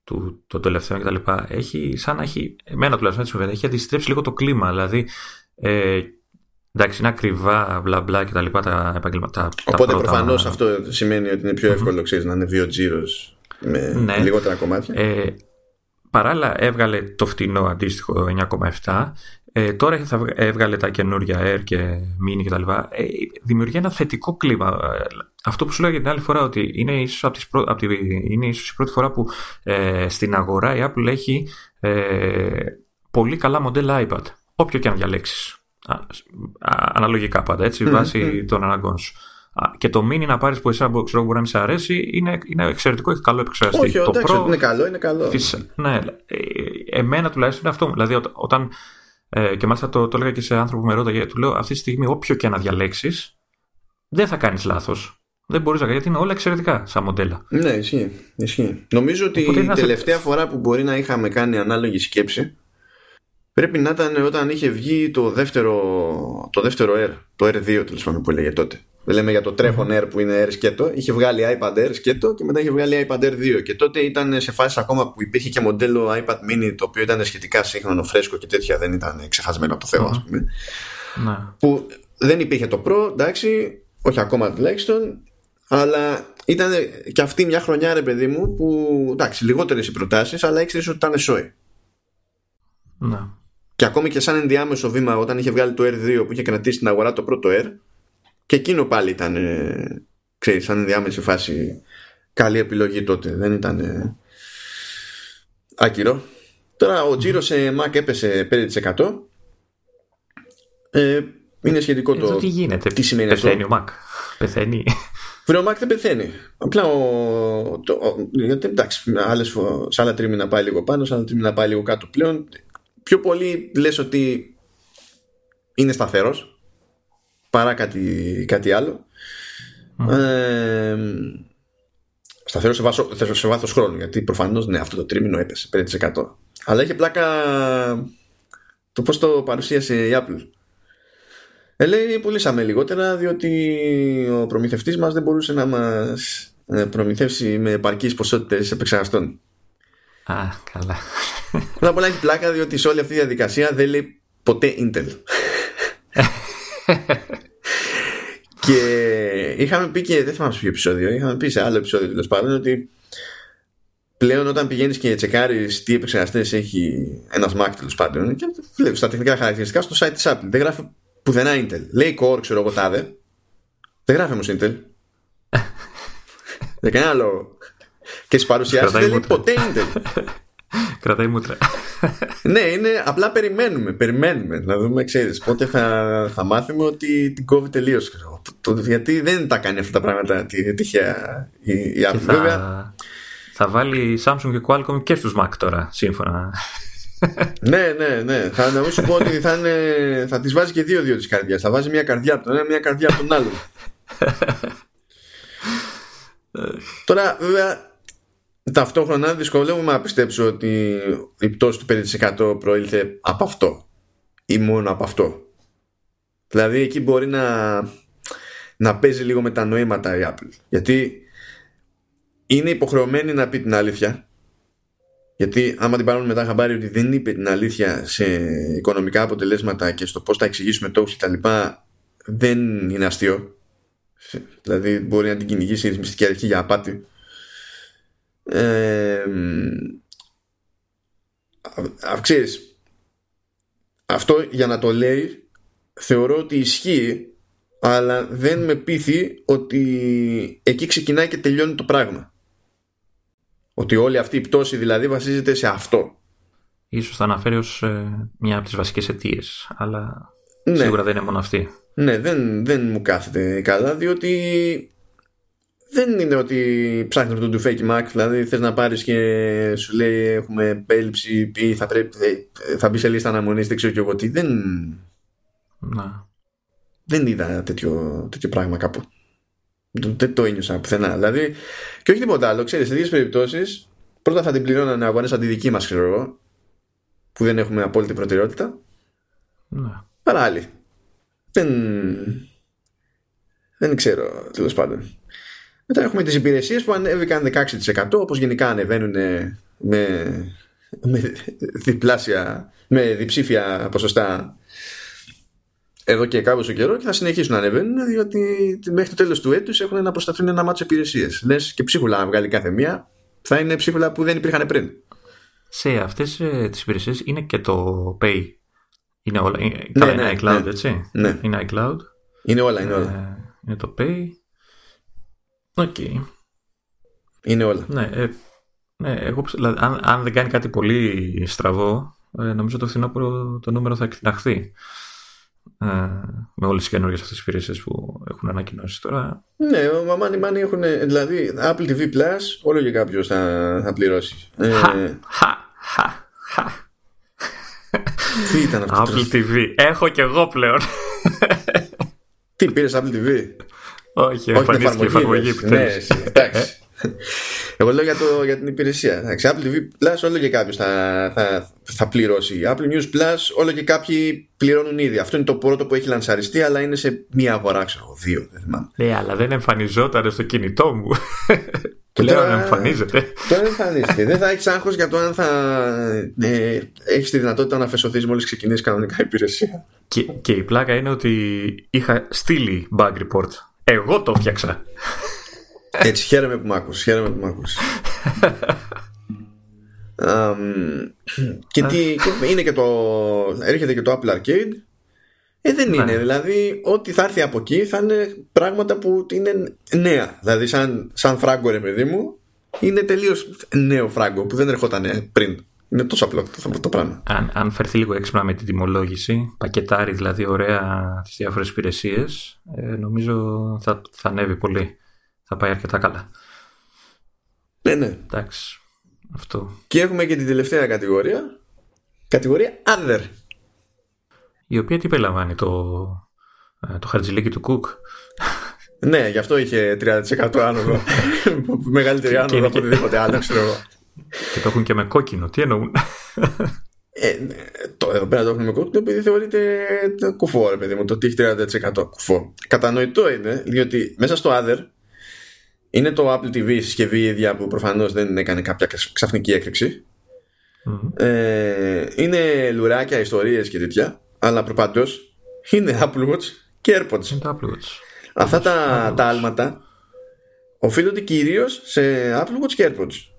του το τελευταίο και τα λοιπά έχει σαν να έχει, εμένα τουλάχιστον έτσι έχει αντιστρέψει λίγο το κλίμα. Δηλαδή, ε, εντάξει, είναι ακριβά, μπλα μπλα και τα λοιπά τα επαγγελματά. Οπότε προφανώς αυτό σημαίνει ότι είναι πιο εύκολο, ξέρεις, να είναι δύο τζίρος με ναι. λιγότερα κομμάτια. Ε, Παράλληλα έβγαλε το φτηνό αντίστοιχο 9,7. Ε, τώρα θα έβγαλε τα καινούργια Air και Mini κτλ. Ε, δημιουργεί ένα θετικό κλίμα. Ε, αυτό που σου λέγα την άλλη φορά ότι είναι ίσως, από τις από τη, είναι ίσως η πρώτη φορά που ε, στην αγορά η Apple έχει ε, πολύ καλά μοντέλα iPad. Όποιο και αν διαλέξεις. Αναλογικά πάντα έτσι, βάσει των αναγκών σου και το mini να πάρεις που εσένα ξέρω, μπορεί να μην σε αρέσει είναι, είναι εξαιρετικό, έχει καλό επεξεργαστή. Όχι, το εντάξει, Pro, είναι καλό, είναι καλό. ναι, ε, εμένα τουλάχιστον είναι αυτό. Δηλαδή, όταν. Ε, και μάλιστα το, το έλεγα και σε άνθρωπο που με ρώταγε, του λέω αυτή τη στιγμή, όποιο και να διαλέξεις, δεν θα κάνεις λάθος. Δεν μπορείς να κάνεις γιατί είναι όλα εξαιρετικά σαν μοντέλα. Ναι, ισχύει. ισχύει. Νομίζω ότι η τελευταία φορά που μπορεί να είχαμε κάνει ανάλογη σκέψη πρέπει να ήταν όταν είχε βγει το δεύτερο, το δεύτερο R, το R2 τέλος πάντων που έλεγε τότε. Δεν λέμε για το τρέχον Air που είναι Air σκέτο. Είχε βγάλει iPad Air σκέτο και μετά είχε βγάλει iPad Air 2. Και τότε ήταν σε φάση ακόμα που υπήρχε και μοντέλο iPad mini το οποίο ήταν σχετικά σύγχρονο, φρέσκο και τέτοια. Δεν ήταν ξεχασμένο από το Θεό, ας πούμε. Ναι. Που δεν υπήρχε το Pro, εντάξει, όχι ακόμα τουλάχιστον. Αλλά ήταν και αυτή μια χρονιά, ρε παιδί μου, που εντάξει, λιγότερες οι προτάσεις, αλλά ήξερες ότι ήταν σόι. Ναι. Και ακόμη και σαν ενδιάμεσο βήμα, όταν είχε βγάλει το R2 που είχε κρατήσει την αγορά το πρώτο R, και εκείνο πάλι ήταν ε, ξέρεις σαν διάμεση φάση καλή επιλογή τότε δεν ήταν ε, άκυρο τώρα ο τζίρος σε Mac έπεσε 5% ε, είναι σχετικό Εδώ το τι γίνεται, τι σημαίνει πεθαίνει αυτό. ο Mac; Πεθαίνει; Βρε, ο Mac δεν πεθαίνει. Απλά ο, το, ο- γιατί εντάξει, άλλες, φο- σε άλλα τρίμηνα πάει λίγο πάνω, σε άλλα τρίμηνα πάει λίγο κάτω πλέον. Πιο πολύ λες ότι είναι σταθερός παρά κάτι, κάτι άλλο. Ε, σταθερός σε, βάσο, σε βάθος χρόνου γιατί προφανώς ναι, αυτό το τρίμηνο έπεσε 5%. Αλλά είχε πλάκα το πώς το παρουσίασε η Apple. Ε, λέει πουλήσαμε λιγότερα διότι ο προμηθευτής μας δεν μπορούσε να μας ε, προμηθεύσει με επαρκείς ποσότητες επεξεργαστών. Α, καλά. Πρώτα απ' όλα έχει πλάκα διότι σε όλη αυτή τη διαδικασία δεν λέει ποτέ Intel. και είχαμε πει και δεν θυμάμαι σε ποιο επεισόδιο, είχαμε πει σε άλλο επεισόδιο τέλος πάντων ότι πλέον όταν πηγαίνεις και τσεκάρεις τι επεξεργαστές έχει ένας Mac τέλος πάντων και βλέπεις τα τεχνικά χαρακτηριστικά στο site της Apple. Δεν γράφει πουθενά Intel. Λέει Core ξέρω εγώ τάδε. Δεν γράφει όμως Intel. Για κανένα λόγο. Και στις παρουσιάσεις Κρατάει δεν λέει μούτρα. ποτέ Intel Κρατάει μούτρα. ναι, είναι απλά περιμένουμε. Περιμένουμε να δούμε, ξέρεις. Πότε θα, θα μάθουμε ότι την κόβει τελείω. Γιατί δεν τα κάνει αυτά τα πράγματα τι- τυχαία η, η Και Apple. Βέβαια, θα, θα βάλει Samsung και Qualcomm και στους Mac τώρα, σύμφωνα. ναι, ναι, ναι. Θα, να μην σου πω ότι θα, είναι, θα τις βάζει και δύο-δύο της καρδιάς. Θα βάζει μια καρδιά από τον ένα, μια καρδιά από τον άλλον. Τώρα, βέβαια, ταυτόχρονα δυσκολεύομαι να πιστέψω ότι η πτώση του 5% προήλθε από αυτό ή μόνο από αυτό. Δηλαδή εκεί μπορεί να, να παίζει λίγο με τα νοήματα η Apple. Γιατί είναι υποχρεωμένη να πει την αλήθεια. Γιατί άμα την πάρουμε μετά χαμπάρι ότι δεν είπε την αλήθεια σε οικονομικά αποτελέσματα και στο πώς θα εξηγήσουμε το και τα λοιπά δεν είναι αστείο. Δηλαδή μπορεί να την κυνηγήσει η ρυθμιστική αρχή για απάτη. Ε, α, ξέρεις, αυτό για να το λέει θεωρώ ότι ισχύει αλλά δεν με πείθει ότι εκεί ξεκινάει και τελειώνει το πράγμα. Ότι όλη αυτή η πτώση δηλαδή βασίζεται σε αυτό. Ίσως θα αναφέρει ως ε, μια από τις βασικές αιτίες, αλλά Ναι. σίγουρα δεν είναι μόνο αυτή. Ναι, δεν, δεν μου κάθεται καλά διότι δεν είναι ότι ψάχνεις με τον τουφέκι Mac δηλαδή θες να πάρεις και σου λέει έχουμε έλλειψη ή θα, πρέπει, ε, θα μπει σε λίστα αναμονής δεν ξέρω και εγώ τι δεν, Να. δεν είδα τέτοιο, τέτοιο πράγμα κάπου δεν δεν το ένιωσα πουθενά δηλαδή και όχι τίποτα άλλο ξέρεις σε δύο περιπτώσεις πρώτα θα την πληρώνανε αγορές σαν τη δική μας ξέρω εγώ που δεν έχουμε απόλυτη προτεραιότητα Να. παρά άλλοι. Δεν, δεν ξέρω τέλος πάντων. Μετά έχουμε τις υπηρεσίες που ανέβηκαν 16% όπως γενικά ανεβαίνουν με, με διπλάσια, με διψήφια ποσοστά εδώ και κάποιος καιρό και θα συνεχίσουν να ανεβαίνουν διότι μέχρι το τέλος του έτους έχουν να προσταθούν ένα μάτσο υπηρεσίες. Λες και ψίχουλα να βγάλει κάθε μία θα είναι ψίχουλα που δεν υπήρχαν πριν. Σε αυτές ε, τις υπηρεσίες είναι και το Pay. Είναι όλα. Είναι, Ναι, καλά, ναι, είναι iCloud, ναι. έτσι. Ναι. Είναι iCloud. Είναι όλα, είναι όλα. Ε, είναι το Pay. Οκ. Είναι όλα. Ναι, ε, ναι εγώ, ψ- δηλαδή, αν, αν δεν κάνει κάτι πολύ στραβό, ε, νομίζω το φθινόπωρο το νούμερο θα εκτιναχθεί. Ε, με όλες τις καινούργιες αυτές τις υπηρεσίες που έχουν ανακοινώσει τώρα. Ναι, ο money money έχουν. Δηλαδή, Apple TV Plus, όλο και κάποιος θα, θα πληρώσει. Ε, Χα, χα, χα, χα. τι ήταν αυτό; Apple TV. Έχω κι εγώ πλέον. Τι πήρες Apple TV. Όχι, Όχι την εμφανίστηκε η εφαρμογή λες. επιτέλους. Ναι, εσύ, εντάξει. Εγώ λέω για, το, για την υπηρεσία. Εντάξει, Apple TV Plus όλο και κάποιος θα, θα, θα πληρώσει. Apple News Plus όλο και κάποιοι πληρώνουν ήδη. Αυτό είναι το πρώτο που έχει λανσαριστεί, αλλά είναι σε μία αγορά, ξέρω εγώ, δύο, δεν θυμάμαι. Ναι, αλλά δεν εμφανιζόταν στο κινητό μου. Πλέον τώρα- εμφανίζεται. Τώρα δεν εμφανίστηκε. δεν θα έχεις άγχος για το αν θα ε, έχεις τη δυνατότητα να φεσωθείς μόλις ξεκινήσει κανονικά η υπηρεσία. Και, και η πλάκα είναι ότι είχα στείλει bug report. Εγώ το φτιάξα. Έτσι, χαίρομαι που μ' άκουσες, χαίρομαι που μ' άκουσες. Αμ, και τι, και είναι και το, έρχεται και το Apple Arcade Ε, δεν είναι. Δηλαδή, ό,τι θα έρθει από εκεί θα είναι πράγματα που είναι νέα. Δηλαδή, σαν, σαν φράγκο, ρε παιδί μου, είναι τελείως νέο φράγκο που δεν ερχόταν πριν. Είναι τόσο απλό το, το πράγμα. Αν, αν φερθεί λίγο έξυπνα με την τιμολόγηση, πακετάρει δηλαδή ωραία τις διάφορες υπηρεσίες, ε, νομίζω θα, θα ανέβει πολύ. Θα πάει αρκετά καλά. Ναι, ναι. Εντάξει. Αυτό. Και έχουμε και την τελευταία κατηγορία. Κατηγορία Other. Η οποία τι περιλαμβάνει, το, ε, το χαρτζηλίκι του Κουκ. ναι, γι' αυτό είχε 30% άνοδο. Μεγαλύτερη άνοδο από οτιδήποτε άλλο, ξέρω εγώ. Και το έχουν και με κόκκινο. Τι εννοούν; Ε, ναι, το, εδώ πέρα το έχουν με κόκκινο επειδή θεωρείται κουφό, ρε παιδί μου, το ότι έχει 30% κουφό. Κατανοητό είναι, διότι μέσα στο Other είναι το Apple TV συσκευή ίδια που προφανώς δεν έκανε κάποια ξαφνική έκρηξη. Ε, είναι λουράκια, ιστορίες και τέτοια, αλλά προπάντως είναι Apple Watch και AirPods. Είναι Apple Watch. Αυτά τα, τα άλματα οφείλονται κυρίως σε Apple Watch και AirPods.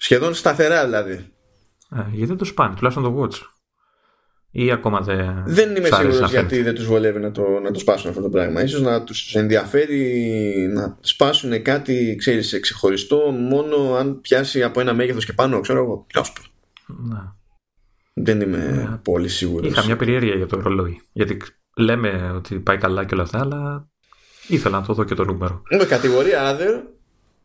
Σχεδόν σταθερά δηλαδή. Ε, γιατί δεν το σπάνε, τουλάχιστον το Watch. Ή ακόμα δεν. Δεν είμαι σίγουρος γιατί δεν τους βολεύει να το, να το σπάσουν αυτό το πράγμα. σω να τους ενδιαφέρει να σπάσουν κάτι ξέρεις, ξεχωριστό μόνο αν πιάσει από ένα μέγεθος και πάνω, ξέρω εγώ. Ναι. Δεν είμαι ναι. πολύ σίγουρος. Είχα μια περιέργεια για το ρολόι. Γιατί λέμε ότι πάει καλά και όλα αυτά, αλλά ήθελα να το δω και το νούμερο. Με κατηγορία Other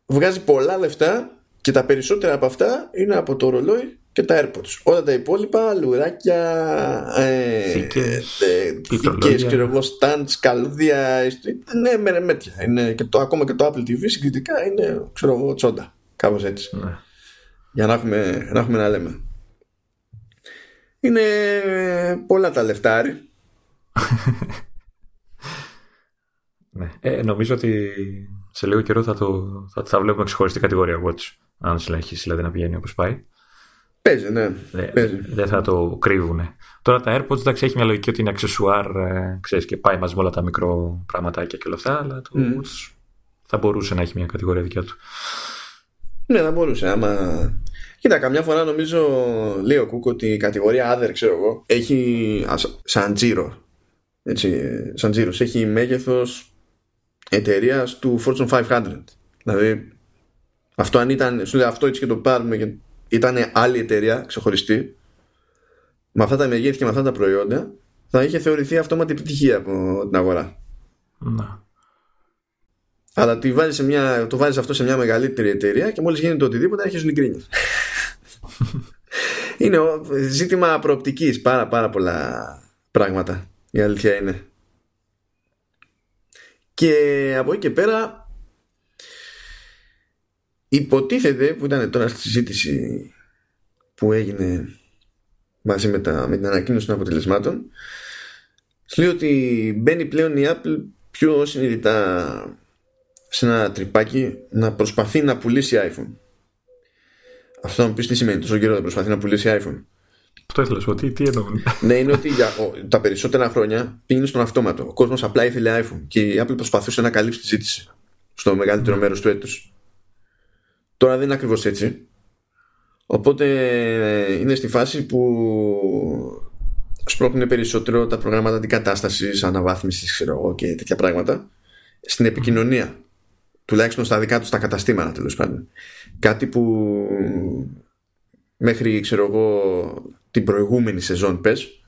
βγάζει πολλά λεφτά και τα περισσότερα από αυτά είναι από το ρολόι και τα AirPods. Όλα τα υπόλοιπα, λουράκια, ε, θήκες, ε, και εγώ, stands, καλούδια, ναι, με μέτια. Είναι και το, ακόμα και το Apple TV συγκριτικά είναι, ξέρω εγώ, τσόντα. Κάπως έτσι. Ναι. Για να έχουμε, να έχουμε να λέμε. Είναι πολλά τα λεφτάρι. ναι. Ε, νομίζω ότι σε λίγο καιρό θα, το, θα, θα βλέπουμε ξεχωριστή κατηγορία Watch. Αν συνεχίσει δηλαδή να πηγαίνει όπως πάει. Παίζει, ναι. Δεν θα το κρύβουν. Τώρα τα AirPods εντάξει έχει μια λογική ότι είναι αξεσουάρ ε, ξέρεις, και πάει μαζί με όλα τα μικρό πραγματάκια και όλα αυτά, αλλά το mm. θα μπορούσε να έχει μια κατηγορία δικιά του. Ναι, θα μπορούσε. Άμα... Κοίτα, καμιά φορά νομίζω λέει ο Κούκ ότι η κατηγορία Other, ξέρω εγώ, έχει σαν τζίρο. Έτσι, σαν τζίρος. Έχει μέγεθος εταιρείας του Fortune 500. Δηλαδή, αυτό αν ήταν, σου λέει αυτό έτσι και το πάρουμε και ήταν άλλη εταιρεία ξεχωριστή, με αυτά τα μεγέθη και με αυτά τα προϊόντα, θα είχε θεωρηθεί αυτόματη επιτυχία από την αγορά. Να. Αλλά το βάζεις, μια, το βάζεις αυτό σε μια μεγαλύτερη εταιρεία και μόλις γίνεται οτιδήποτε αρχίζουν οι γκρίνιες. είναι ζήτημα προοπτικής πάρα πάρα πολλά πράγματα η αλήθεια είναι. Και από εκεί και πέρα Υποτίθεται που ήταν τώρα στη συζήτηση που έγινε μαζί με, τα, με την ανακοίνωση των αποτελεσμάτων λέει ότι μπαίνει πλέον η Apple πιο συνειδητά σε ένα τρυπάκι να προσπαθεί να πουλήσει iPhone. Αυτό θα μου πεις τι σημαίνει τόσο καιρό να προσπαθεί να πουλήσει iPhone. Αυτό ήθελα να τι, τι εννοούν. ναι, είναι ότι για, τα περισσότερα χρόνια πήγαινε στον αυτόματο. Ο κόσμος απλά ήθελε iPhone και η Apple προσπαθούσε να καλύψει τη ζήτηση στο μεγαλύτερο mm. μέρος του έτους. Τώρα δεν είναι ακριβώς έτσι. Οπότε ε, είναι στη φάση που σπρώχνουν περισσότερο τα προγράμματα αντικατάστασης, αναβάθμισης ξέρω εγώ, και τέτοια πράγματα στην επικοινωνία. Τουλάχιστον στα δικά τους τα καταστήματα τέλος πάντων. Κάτι που μέχρι ξέρω εγώ την προηγούμενη σεζόν πες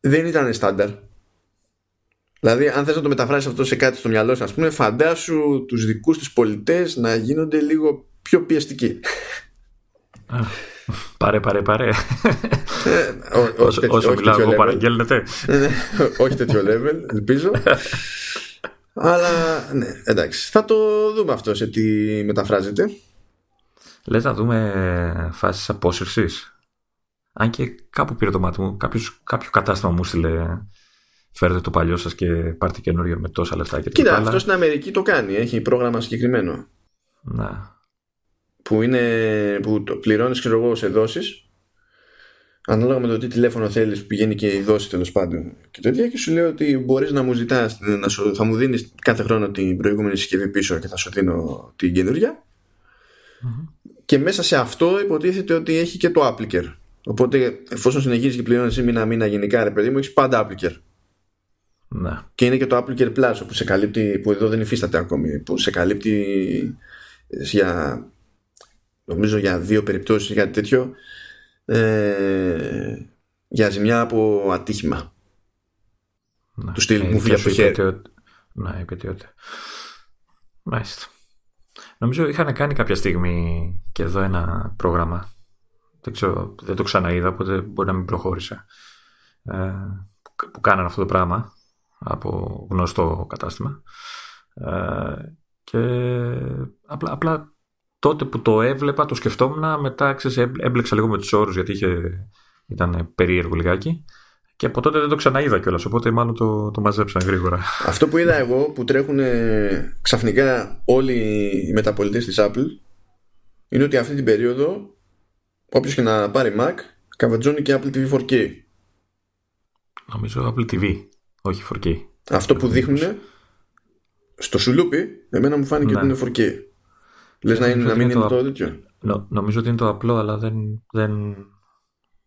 δεν ήταν στάνταρ. Δηλαδή, αν θες να το μεταφράσεις αυτό σε κάτι στο μυαλό σου, ας πούμε, φαντάσου τους δικούς τους πολιτές να γίνονται λίγο πιο πιεστική. Πάρε, πάρε, πάρε. Ε, όσο μιλάω εγώ παραγγέλνετε. Ναι, ναι, όχι τέτοιο level, ελπίζω. Αλλά ναι, εντάξει. Θα το δούμε αυτό σε τι μεταφράζεται. Λες να δούμε φάσεις απόσυρσης. Αν και κάπου πήρε το μάτι μου, κάποιο κατάστημα μου στείλε φέρετε το παλιό σας και πάρτε καινούριο με τόσα λεφτά και Κοίτα, αυτό στην Αμερική το κάνει, έχει πρόγραμμα συγκεκριμένο. Να που, είναι, που το πληρώνεις ξέρω εγώ σε δόσεις. Ανάλογα με το τι τηλέφωνο θέλεις που πηγαίνει και η δόση τέλος πάντων και τέτοια. Και σου λέω ότι μπορείς να μου ζητάς να σου, θα μου δίνεις κάθε χρόνο την προηγούμενη συσκευή πίσω και θα σου δίνω την καινούργια και μέσα σε αυτό υποτίθεται ότι έχει και το Applicer οπότε εφόσον συνεχίζεις και πληρώνεις μήνα μήνα γενικά ρε παιδί μου έχεις πάντα Applicer Ναι. Και είναι και το Apple Care Plus που σε καλύπτει, που εδώ δεν υφίσταται ακόμη, που σε καλύπτει για νομίζω για δύο περιπτώσεις για τέτοιο ε, για ζημιά από ατύχημα. Ναι. Του στυλ Ε, μου φύγει από το σου είπε χέρι. ότι- Ναι, είπε ότι. Μάλιστα. Νομίζω είχαν κάνει κάποια στιγμή και εδώ ένα πρόγραμμα. Δεν ξέρω, δεν το ξαναείδα, οπότε μπορεί να μην προχώρησε. Ε, που, που κάνανε αυτό το πράγμα από γνωστό κατάστημα. Ε, και απλά, απλά τότε που το έβλεπα, το σκεφτόμουν, μετά ξέρεις, έμπλε- έμπλεξα λίγο με τους όρους γιατί είχε, ήταν περίεργο λιγάκι. Και από τότε δεν το ξαναείδα κιόλας, οπότε μάλλον το, το μαζέψαν γρήγορα. Αυτό που είδα εγώ που τρέχουν ε, ξαφνικά όλοι οι μεταπολιτές της Apple είναι ότι αυτή την περίοδο όποιος και να πάρει Mac καβατζώνει και Apple TV 4K. Νομίζω Apple TV, όχι 4K. Αυτό που δείχνουν στο σουλούπι εμένα μου φάνηκε Ναι. ότι είναι 4K. Λες να, είναι, Νομίζω να ότι μην είναι είναι το- το τέτοιο; Νο- νομίζω ότι είναι το απλό, αλλά δεν, δεν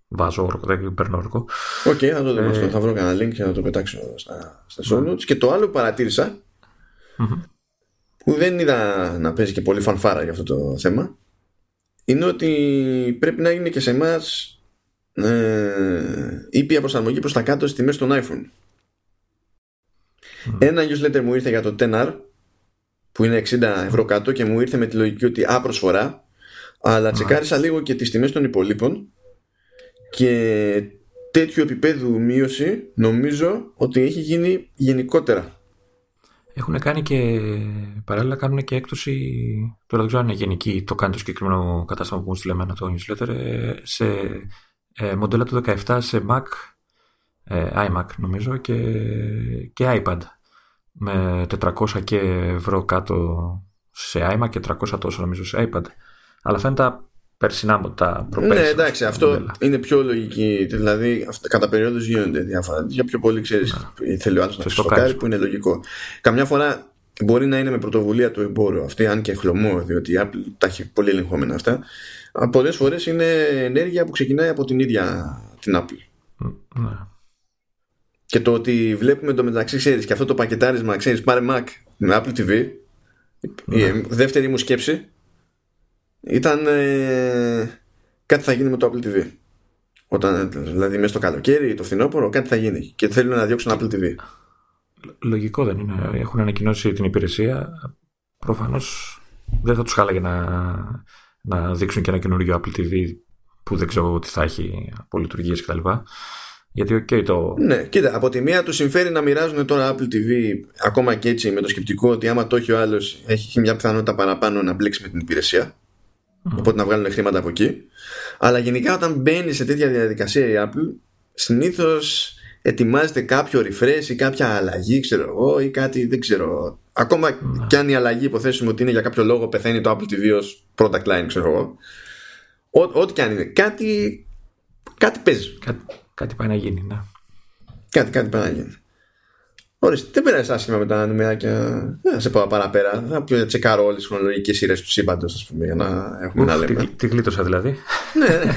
βάζω όρκο, δεν παίρνω όρκο. Οκ, θα το δω Ε. αυτό. Θα βρω κανένα link και θα το πετάξω στα, στα show notes. Και το άλλο που παρατήρησα Μμμ. που δεν είδα να παίζει και πολύ φανφάρα για αυτό το θέμα είναι ότι πρέπει να γίνει και σε εμάς ε, ήπια προσαρμογή προς τα κάτω στις τιμές των iPhone. Ένα newsletter μου ήρθε για το 10R που είναι 60 ευρώ κάτω και μου ήρθε με τη λογική ότι α προσφορά αλλά τσεκάρισα λίγο και τις τιμές των υπολείπων και τέτοιου επίπεδου μείωση νομίζω ότι έχει γίνει γενικότερα. Έχουν κάνει και παράλληλα κάνουν και έκπτωση. Τώρα δεν ξέρω αν είναι γενική, το κάνει το συγκεκριμένο κατάστημα που μου στείλε εμένα το newsletter. ε, Σε ε, μοντέλα του 17 σε Mac, ε, iMac νομίζω και, και iPad. Με 400 και ευρώ κάτω σε iMac και 300 τόσο νομίζω σε iPad. Αλλά αυτά είναι τα περσινά, τα προπέρσινα Ναι, εντάξει, αυτό μοντέλα. είναι πιο λογική. Δηλαδή, αυτά- κατά περίοδους γίνονται διάφορα. Για πιο πολύ ξέρεις, θέλει ο άλλο να Σε στοκάρει, στοκάρεις. που είναι λογικό. Καμιά φορά μπορεί να είναι με πρωτοβουλία του εμπόρου αυτή, αν και χλωμό, διότι η Apple τα έχει πολύ ελεγχόμενα αυτά. Πολλές φορές είναι ενέργεια που ξεκινάει από την ίδια την Apple. Ναι. Και το ότι βλέπουμε το μεταξύ, ξέρεις, και αυτό το πακετάρισμα, ξέρεις, πάρε Mac με Apple TV. Η δεύτερη μου σκέψη ήταν ε, κάτι θα γίνει με το Apple TV. Όταν, δηλαδή μέσα στο καλοκαίρι, το φθινόπωρο, κάτι θα γίνει. Και θέλουν να διώξουν Apple TV. Λογικό δεν είναι. Έχουν ανακοινώσει την υπηρεσία. Προφανώς δεν θα τους χάλαγε να, να δείξουν και ένα καινούργιο Apple TV που δεν ξέρω τι θα έχει από λειτουργίες κτλ. Γιατί, οκ, το. Ναι, κοίτα, από τη μία του συμφέρει να μοιράζουν τώρα Apple TV ακόμα και έτσι με το σκεπτικό ότι άμα το έχει ο άλλος, έχει μια πιθανότητα παραπάνω να μπλέξει με την υπηρεσία. Οπότε να βγάλουν χρήματα από εκεί. Αλλά γενικά όταν μπαίνει σε τέτοια διαδικασία η Apple, συνήθως ετοιμάζεται κάποιο refresh ή κάποια αλλαγή, ξέρω εγώ, ή κάτι, δεν ξέρω. Ακόμα κι αν η αλλαγή υποθέσουμε ότι είναι για κάποιο λόγο πεθαίνει το Apple TV ως product line, ξέρω εγώ. Ό- Ό,τι κι αν είναι. Κάτι, κάτι παίζει. Κάτι, κάτι πάει να γίνει, ναι. Κάτι, κάτι πάει να γίνει. Ορίστε, δεν πέρασε άσχημα με τα νούμεράκια. Δεν θα σε πάω παραπέρα. Θα πω, τσεκάρω όλες τις χρονολογικές σειρές του σύμπαντος, ας πούμε, για να έχουμε να Ουφ, τι, λέμε. τι γλίτωσα δηλαδή. ναι, ναι.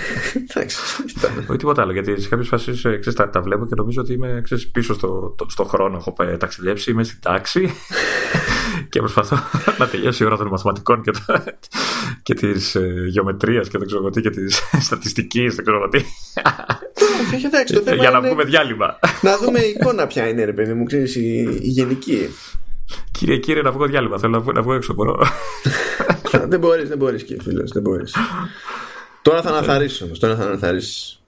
Εντάξει. ήταν. Όχι τίποτα άλλο. Γιατί σε κάποιες φάσεις τα, τα βλέπω και νομίζω ότι είμαι ξέρεις, πίσω στο, το- στο χρόνο. Έχω πάει- ταξιδέψει, είμαι στην τάξη και προσπαθώ να τελειώσει η ώρα των μαθηματικών και, το, και της ε, γεωμετρίας και δεν ξέρω εγώ τι και της στατιστικής. Δεν ξέρω εγώ τι. Όχι, εντάξει, το θέμα για να είναι βγούμε διάλειμμα. να δούμε η εικόνα ποια είναι, ρε παιδί μου, ξέρεις, η, η γενική. Κύριε, κύριε, να βγω διάλειμμα. Θέλω να βγω, να βγω έξω. Μπορώ. δεν μπορείς, δεν μπορείς, κύριε φίλο, δεν μπορείς. Τώρα θα αναθαρρήσει όμως, τώρα θα αναθαρρήσει.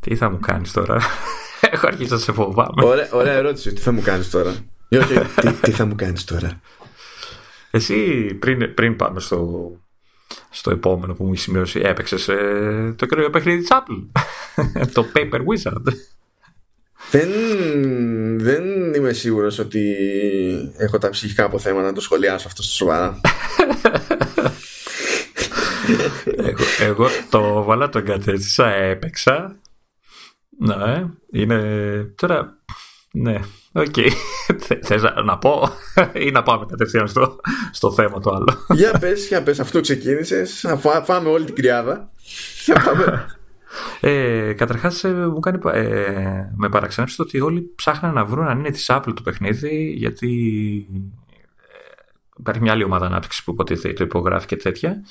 τι θα μου κάνεις τώρα; Έχω αρχίσει να σε φοβάμαι. Ωραία, ωραία ερώτηση, τι θα μου κάνεις τώρα; Ή όχι, τι, τι θα μου κάνεις τώρα; Εσύ πριν, πριν πάμε στο, στο επόμενο που μου έχει σημειώσει, έπαιξες το καινούριο παιχνίδι της Apple. το Paper Wizard. Δεν, δεν είμαι σίγουρος ότι έχω τα ψυχικά αποθέματα να το σχολιάσω αυτό στο σοβαρά. εγώ, εγώ το βάλα, το εγκατέστησα, έπαιξα. Ναι, είναι. Τώρα. Ναι, οκ. Θες να, να πω ή να πάμε κατευθείαν στο, στο θέμα το άλλο; για πες, για πες, αυτό ξεκίνησες, να φά- φάμε όλη την κρυάδα. Για πάμε. Ε, Καταρχάς, ε, μου κάνει, ε, με παραξενέψει το ότι όλοι ψάχναν να βρουν αν είναι της Apple το παιχνίδι, γιατί ε, υπάρχει μια άλλη ομάδα ανάπτυξης που υποτίθεται το υπογράφει και τέτοια.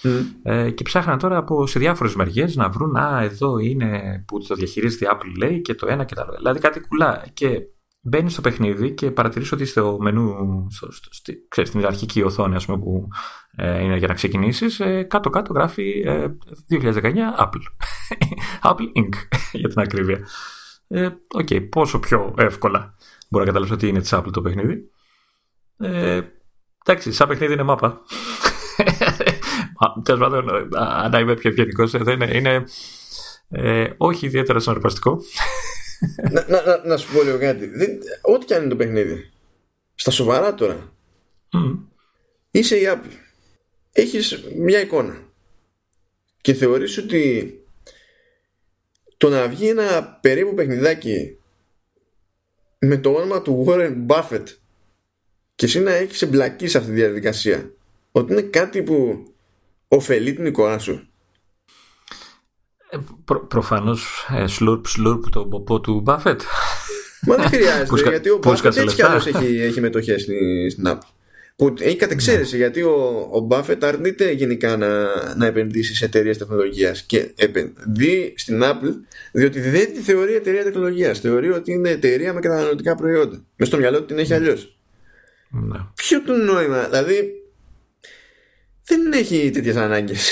Ε, και ψάχναν τώρα από, σε διάφορες μεριές να βρουν, Α, εδώ είναι που το διαχειρίζεται η Apple, λέει, και το ένα και το άλλο. Δηλαδή κάτι κουλά. Και μπαίνεις στο παιχνίδι και παρατηρείς ότι στο μενού, στο, στο, στη, ξέρεις, στην αρχική οθόνη ας πούμε, που ε, είναι για να ξεκινήσεις, ε, κάτω-κάτω γράφει ε, 2019 Apple. Apple Inc. για την ακρίβεια. Ε, okay, πόσο πιο εύκολα μπορεί να καταλάβεις ότι είναι της Apple το παιχνίδι. Ε, εντάξει, σαν παιχνίδι είναι μάπα. Τέλος πάντων, αν είμαι πιο ευγενικός, ε, είναι, είναι ε, όχι ιδιαίτερα συναρπαστικό να, να, να, σου πω λίγο κάτι. ό,τι και αν είναι το παιχνίδι. Στα σοβαρά τώρα. Είσαι η Apple. Έχεις μια εικόνα. Και θεωρείς ότι το να βγει ένα περίπου παιχνιδάκι με το όνομα του Warren Buffett και εσύ να έχεις εμπλακεί σε αυτή τη διαδικασία ότι είναι κάτι που ωφελεί την εικόνα σου; Ε, προ, Προφανώς ε, σλουρπ σλουρπ το ποπό του Μπάφετ. Μα δεν χρειάζεται γιατί ο Μπάφετ έτσι κι έχει, έχει μετοχές στην app. Που έχει κατεξαίρεση ναι. γιατί ο, ο Μπάφετ αρνείται γενικά να, να επενδύσει σε εταιρείες τεχνολογίας και επενδύει στην Apple διότι δεν τη θεωρεί εταιρεία τεχνολογίας. Θεωρεί ότι είναι εταιρεία με καταναλωτικά προϊόντα. Μες στο μυαλό του την έχει αλλιώς. Ναι. Ποιο το νόημα, δηλαδή δεν έχει τέτοιες ανάγκες.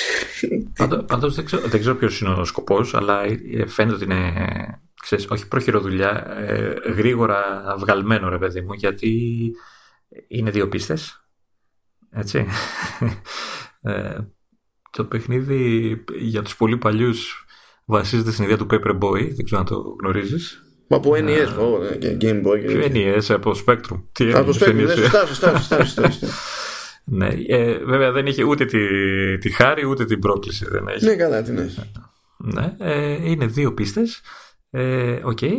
Πάντως δεν, ξέρω, δεν ξέρω ποιος είναι ο σκοπός, αλλά ε, φαίνεται ότι είναι. Ξέρεις, όχι προχειροδουλειά, ε, γρήγορα βγαλμένο ρε παιδί μου, γιατί είναι δύο πίστες. Έτσι. Ε, το παιχνίδι για τους πολύ παλιούς βασίζεται στην ιδέα του Paperboy, δεν ξέρω αν το γνωρίζεις. Μα από NES, oh, Game Boy. Ποιο NES, από Spectrum. Τι από Spectrum, ναι, σωστά, σωστά, σωστά. Ναι, ε, βέβαια δεν είχε ούτε τη, τη χάρη ούτε την πρόκληση. Δεν έχει. Ναι, καλά, την έχει. Ναι, ε, είναι δύο πίστες. Ε, okay,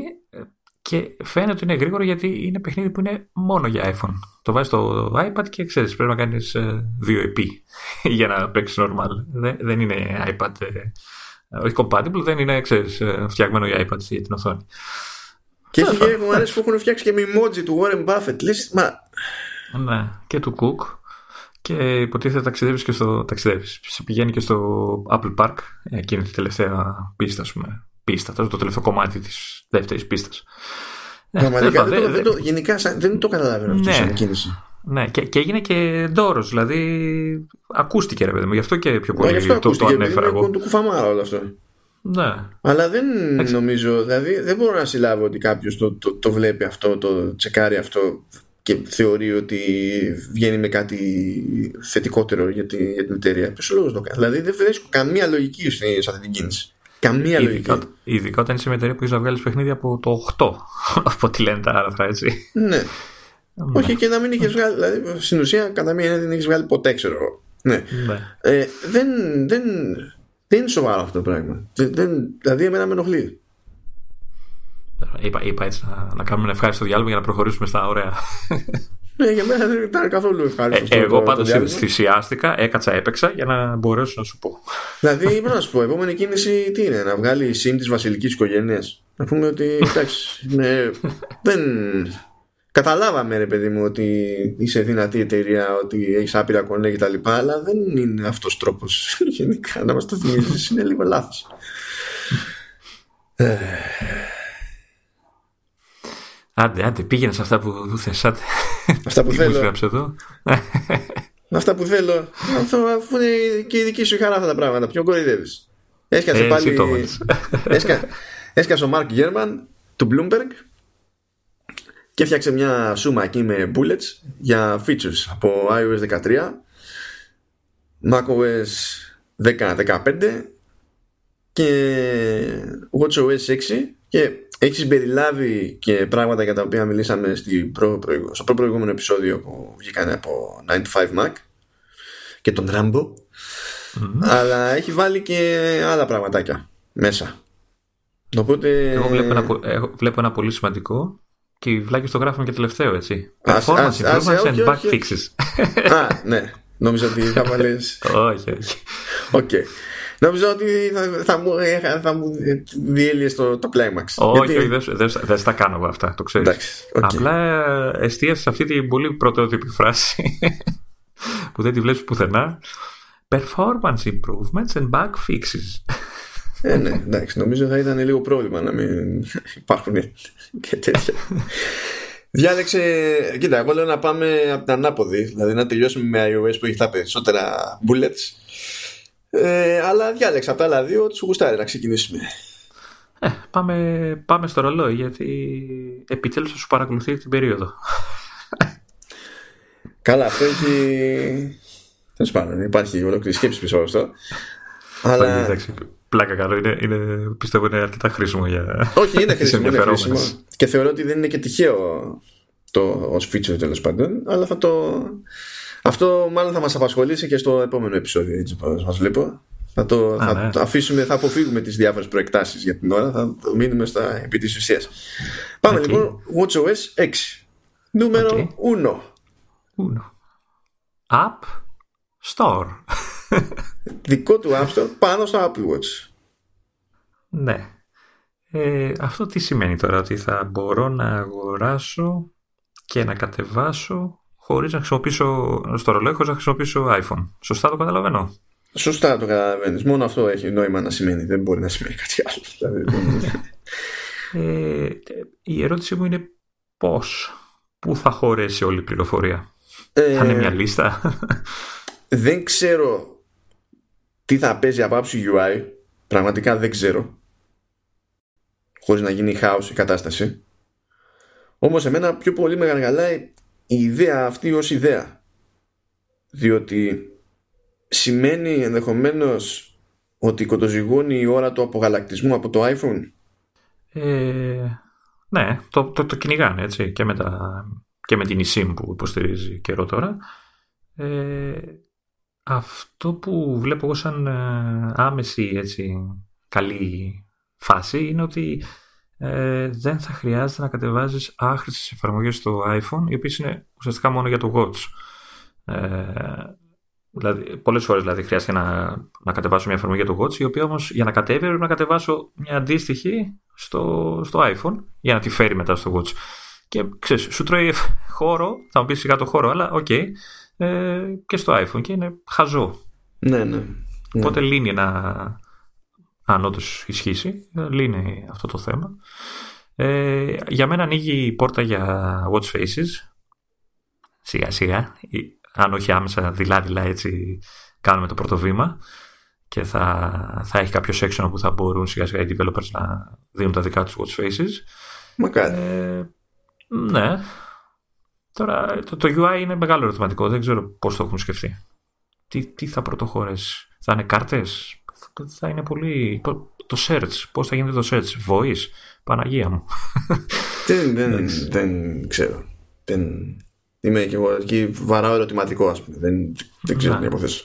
και φαίνεται ότι είναι γρήγορο γιατί είναι παιχνίδι που είναι μόνο για iPhone. Το βάζεις στο iPad και ξέρεις, πρέπει να κάνεις ε, δύο EP για να παίξεις normal. Δεν, δεν είναι iPad. Ε, όχι compatible, δεν είναι ξέρεις, ε, φτιαγμένο για iPad για την οθόνη. Και έχει και μου αρέσει που έχουν φτιάξει και με emoji του Warren Buffett. Λες, μα... Ναι, και του Cook. Και υποτίθεται ταξιδεύεις και στο. Ταξιδεύεις. Πηγαίνει και στο Apple Park, εκείνη τη τελευταία πίστα, ας πούμε. Πίστα, το τελευταίο κομμάτι της δεύτερης πίστας. Πραγματικά δεν, δεν, δεν, το, γενικά δεν το καταλαβαίνω αυτό ναι, σαν κίνηση. Ναι, και, και έγινε και ντόρος, δηλαδή ακούστηκε ρε παιδί μου, γι' αυτό και πιο πολύ το, το, το ανέφερα εγώ. Είναι το κουφαμάρα όλο αυτό. Ναι. Αλλά δεν νομίζω, δηλαδή δεν μπορώ να συλλάβω ότι κάποιος το, το, το βλέπει αυτό, το τσεκάρει αυτό και θεωρεί ότι βγαίνει με κάτι θετικότερο για, τη, για την εταιρεία. Ποιος λόγος το κάνει; Δηλαδή δεν βρίσκω καμία λογική σε αυτή την κίνηση. Καμία ειδικά, λογική. Ειδικά όταν είσαι με εταιρεία που έχεις να βγάλεις παιχνίδια από το 8. από ό,τι λένε τα άρθρα, έτσι. Ναι. ναι. Όχι και να μην είχε βγάλει. Δηλαδή στην ουσία κατά μία δεν έχεις βγάλει ποτέ, ξέρω εγώ. Ναι. ναι. Ε, δεν, δεν, δεν είναι σοβαρό αυτό το πράγμα. Δεν, δηλαδή εμένα με ενοχλεί. Είπα, είπα έτσι να, να κάνουμε ένα ευχάριστο διάλογο για να προχωρήσουμε στα ωραία. Ναι, για μένα δεν ήταν καθόλου ευχάριστο. Ε, εγώ πάντως θυσιάστηκα, έκατσα, έπαιξα για να μπορέσω να σου πω. Δηλαδή, είπα να σου πω, επόμενη κίνηση τι είναι, να βγάλει η συν της βασιλικής οικογένειας; Να πούμε ότι εντάξει, ναι, δεν. Καταλάβαμε ρε παιδί μου ότι είσαι δυνατή εταιρεία, ότι έχεις άπειρα κονέ κτλ. Αλλά δεν είναι αυτός τρόπος γενικά να μας το θυμίζει. είναι λίγο λάθος. Ε, Άντε, άντε, πήγαινε σε αυτά που θες, Αυτά που θέλω. εδώ; αυτά που θέλω. Αυτό, αφού είναι και η δική σου χαρά αυτά τα πράγματα. Ποιον κορυδεύει. Έσκασε ε, πάλι. Έσκα, έσκασε ο Μάρκ Γέρμαν του Bloomberg και έφτιαξε μια σούμα εκεί με bullets για features από iOS 13, macOS 10-15 και WatchOS 6 και έχεις συμπεριλάβει και πράγματα για τα οποία μιλήσαμε στην προ, στο προ προηγούμενο επεισόδιο που βγήκαν από 95 Mac και τον Rambo. Αλλά έχει βάλει και άλλα πραγματάκια μέσα. Οπότε... Εγώ βλέπω ένα, βλέπω ένα πολύ σημαντικό και οι βλάκες το γράφουμε και τελευταίο έτσι. Performance improvements and bug fixes. Α, ναι. Νόμιζα ότι θα βάλεις Όχι, όχι. Okay. Νομίζω ότι θα, θα μου, θα μου διέλυε το, το climax. Όχι, Γιατί... δεν δε, δε, τα κάνω εγώ αυτά, το ξέρεις. okay. Απλά εστίασες σε αυτή την πολύ πρωτότυπη φράση που δεν τη βλέπεις πουθενά. Performance improvements and bug fixes. Ε, ναι, εντάξει, νομίζω θα ήταν λίγο πρόβλημα να μην υπάρχουν και τέτοια. Διάλεξε, κοίτα, εγώ λέω να πάμε από την ανάποδη, δηλαδή να τελειώσουμε με iOS που έχει τα περισσότερα bullets. Ε, αλλά διάλεξα από τα άλλα δύο, τους γουστάρει να ξεκινήσουμε. Ε, πάμε, πάμε στο ρολόι, γιατί επιτέλους θα σου παρακολουθεί την περίοδο. Καλά, αυτό έχει. Τέλος πάντων, υπάρχει ολόκληρη σκέψη πίσω από αυτό. Αλλά... Εντάξει, πλάκα καλό. Είναι, είναι, πιστεύω είναι αρκετά χρήσιμο για. Όχι, είναι χρήσιμο. είναι χρήσιμο. Και θεωρώ ότι δεν είναι και τυχαίο το ως feature τέλος πάντων. Αλλά θα το. Αυτό μάλλον θα μας απασχολήσει και στο επόμενο επεισόδιο. Έτσι μας βλέπω. Θα το, Α, θα ναι. το αφήσουμε, θα αποφύγουμε τις διάφορες προεκτάσεις για την ώρα Θα το μείνουμε στα επί της ουσίας Πάμε okay. λοιπόν WatchOS 6 Νούμερο okay. 1 1 App Store Δικό του App Store πάνω στο Apple Watch Ναι ε, Αυτό τι σημαίνει τώρα Ότι θα μπορώ να αγοράσω Και να κατεβάσω Χωρίς να χρησιμοποιήσω Στο ρολόι χωρίς να χρησιμοποιήσω iPhone Σωστά το καταλαβαίνω; Σωστά το καταλαβαίνεις. Μόνο αυτό έχει νόημα να σημαίνει. Δεν μπορεί να σημαίνει κάτι άλλο. Δηλαδή, ε, η ερώτησή μου είναι πώς. Πού θα χωρέσει όλη η πληροφορία; Ε, θα είναι μια λίστα; δεν ξέρω τι θα παίζει από άψη UI. Πραγματικά δεν ξέρω. Χωρίς να γίνει χάος η κατάσταση. Όμως εμένα πιο πολύ με γαργαλάει η ιδέα αυτή ως ιδέα. Διότι σημαίνει ενδεχομένως ότι κοντοζυγώνει η ώρα του απογαλακτισμού από το iPhone; Ε, ναι, το, το, το κυνηγάνε έτσι και με, τα, και με την eSIM που υποστηρίζει καιρό τώρα. Ε, αυτό που βλέπω εγώ σαν ε, άμεση έτσι, καλή φάση είναι ότι ε, δεν θα χρειάζεται να κατεβάζεις άχρηστες εφαρμογές στο iPhone οι οποίες είναι ουσιαστικά μόνο για το Watch. Ε, Δηλαδή, πολλές φορές δηλαδή, χρειάζεται να, να κατεβάσω μια εφαρμογή για το Watch, η οποία όμως για να κατέβει πρέπει να κατεβάσω μια αντίστοιχη στο, στο iPhone για να τη φέρει μετά στο Watch. Και ξέρεις, σου τρώει χώρο, θα μου πεις σιγά το χώρο, αλλά OK, okay, ε, και στο iPhone και είναι χαζό. Ναι, ναι. Οπότε λύνει ένα, αν όντως ισχύσει, λύνει αυτό το θέμα. Ε, για μένα ανοίγει η πόρτα για watch faces. Σιγά σιγά αν όχι άμεσα δειλά-δειλά έτσι κάνουμε το πρώτο βήμα και θα, θα έχει κάποιο section που θα μπορούν σιγά σιγά οι developers να δίνουν τα δικά τους watch faces. Μακάρι. Ε, ναι. Τώρα το, το UI είναι μεγάλο ερωτηματικό. Δεν ξέρω πώς το έχουν σκεφτεί. Τι, τι θα πρωτοχωρέσει. Θα είναι κάρτες; Θα είναι πολύ... Το search. Πώς θα γίνεται το search. Voice. Παναγία μου. Δεν, δεν, δεν ξέρω. Δεν, Είμαι και εγώ εκεί βαράω ερωτηματικό, ας πούμε. Δεν, δεν ξέρω τι να υποθέσω.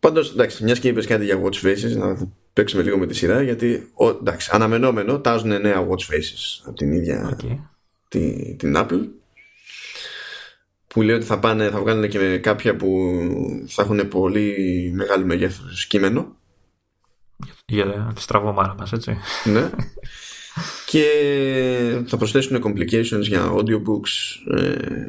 Πάντως, εντάξει, μιας και είπες κάτι για watch faces, να παίξουμε λίγο με τη σειρά, γιατί ο, εντάξει, αναμενόμενο τάζουν νέα watch faces από την ίδια okay. τη, την Apple. Που λέει ότι θα, πάνε, θα βγάλουν και κάποια που θα έχουν πολύ μεγάλο μεγέθο κείμενο. Για, για τη στραβωμάρα μας, έτσι. Ναι. και θα προσθέσουν complications για audiobooks ε,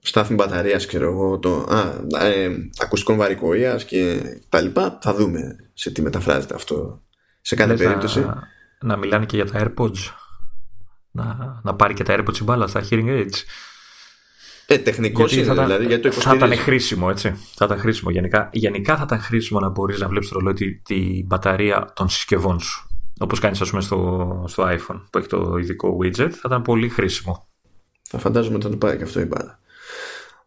στάθμη μπαταρίας ξέρω εγώ το, α, ε, ακουστικών βαρικοίας και τα λοιπά θα δούμε σε τι μεταφράζεται αυτό σε κάθε περίπτωση να, να μιλάνε και για τα AirPods να, να πάρει και τα AirPods η μπάλα στα hearing aids ε, τεχνικός είναι, θα δηλαδή, γιατί το Θα ήταν χρήσιμο, έτσι. Θα ήταν χρήσιμο. Γενικά, γενικά θα ήταν χρήσιμο να μπορείς να βλέπεις το ρολόι την τη μπαταρία των συσκευών σου όπως κάνεις ας πούμε στο, στο iPhone που έχει το ειδικό widget θα ήταν πολύ χρήσιμο θα φαντάζομαι ότι θα το πάει και αυτό η μπάλα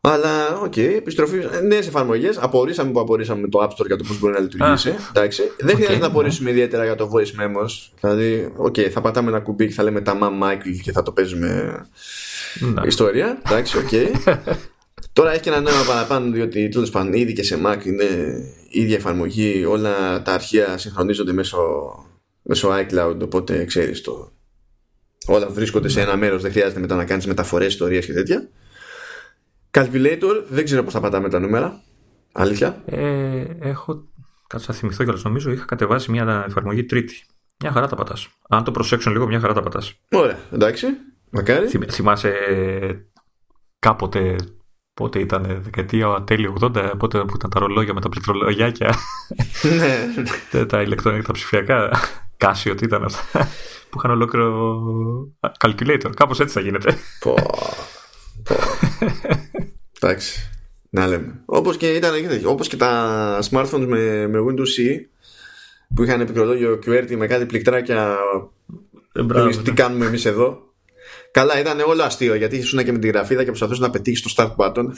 αλλά, οκ, okay, επιστροφή. Νέες εφαρμογές. Απορρίσαμε που απορρίσαμε με το App Store για το πώς μπορεί να λειτουργήσει. Εντάξει. Δεν okay, χρειάζεται να απορρίσουμε ιδιαίτερα για το voice memos. Δηλαδή, οκ, okay, θα πατάμε ένα κουμπί και θα λέμε τα Mam Michael και θα το παίζουμε ιστορία. Εντάξει, οκ. Τώρα έχει και ένα νέο παραπάνω, διότι τέλος πάντων ήδη και σε Mac είναι η ίδια εφαρμογή. Όλα τα αρχεία συγχρονίζονται μέσω μέσω iCloud, οπότε ξέρεις το όλα βρίσκονται σε ένα μέρος, δεν χρειάζεται μετά να κάνεις μεταφορές, ιστορίες και τέτοια. Calculator, δεν ξέρω πώς θα πατάμε τα νούμερα. Αλήθεια. Ε, έχω. Κάτσε να θυμηθώ κιόλας. Νομίζω είχα κατεβάσει μια εφαρμογή τρίτη. Μια χαρά τα πατάς. Αν το προσέξουν λίγο, μια χαρά τα πατάς. Ωραία, εντάξει. Μακάρι. Θυμ, θυμάσαι κάποτε. Πότε ήταν, δεκαετία τέλειο 80, πότε που ήταν τα ρολόγια με τα πληκτρολογιάκια. ναι. τα ηλεκτρονικά, τα ψηφιακά. Κάσιο, τι ήταν αυτά. που είχαν ολόκληρο calculator. Κάπως έτσι θα γίνεται. Πω. Πω. Εντάξει. Να λέμε. Όπως και, ήταν, όπως και τα smartphones με, με Windows C που είχαν επικρολόγιο QWERTY με κάτι πληκτράκια. Ε, μπράβο, εμείς, ναι. Τι κάνουμε εμείς εδώ. Καλά, ήταν όλο αστείο γιατί ήσουν και με τη γραφίδα και προσπαθούσε να πετύχεις το start button.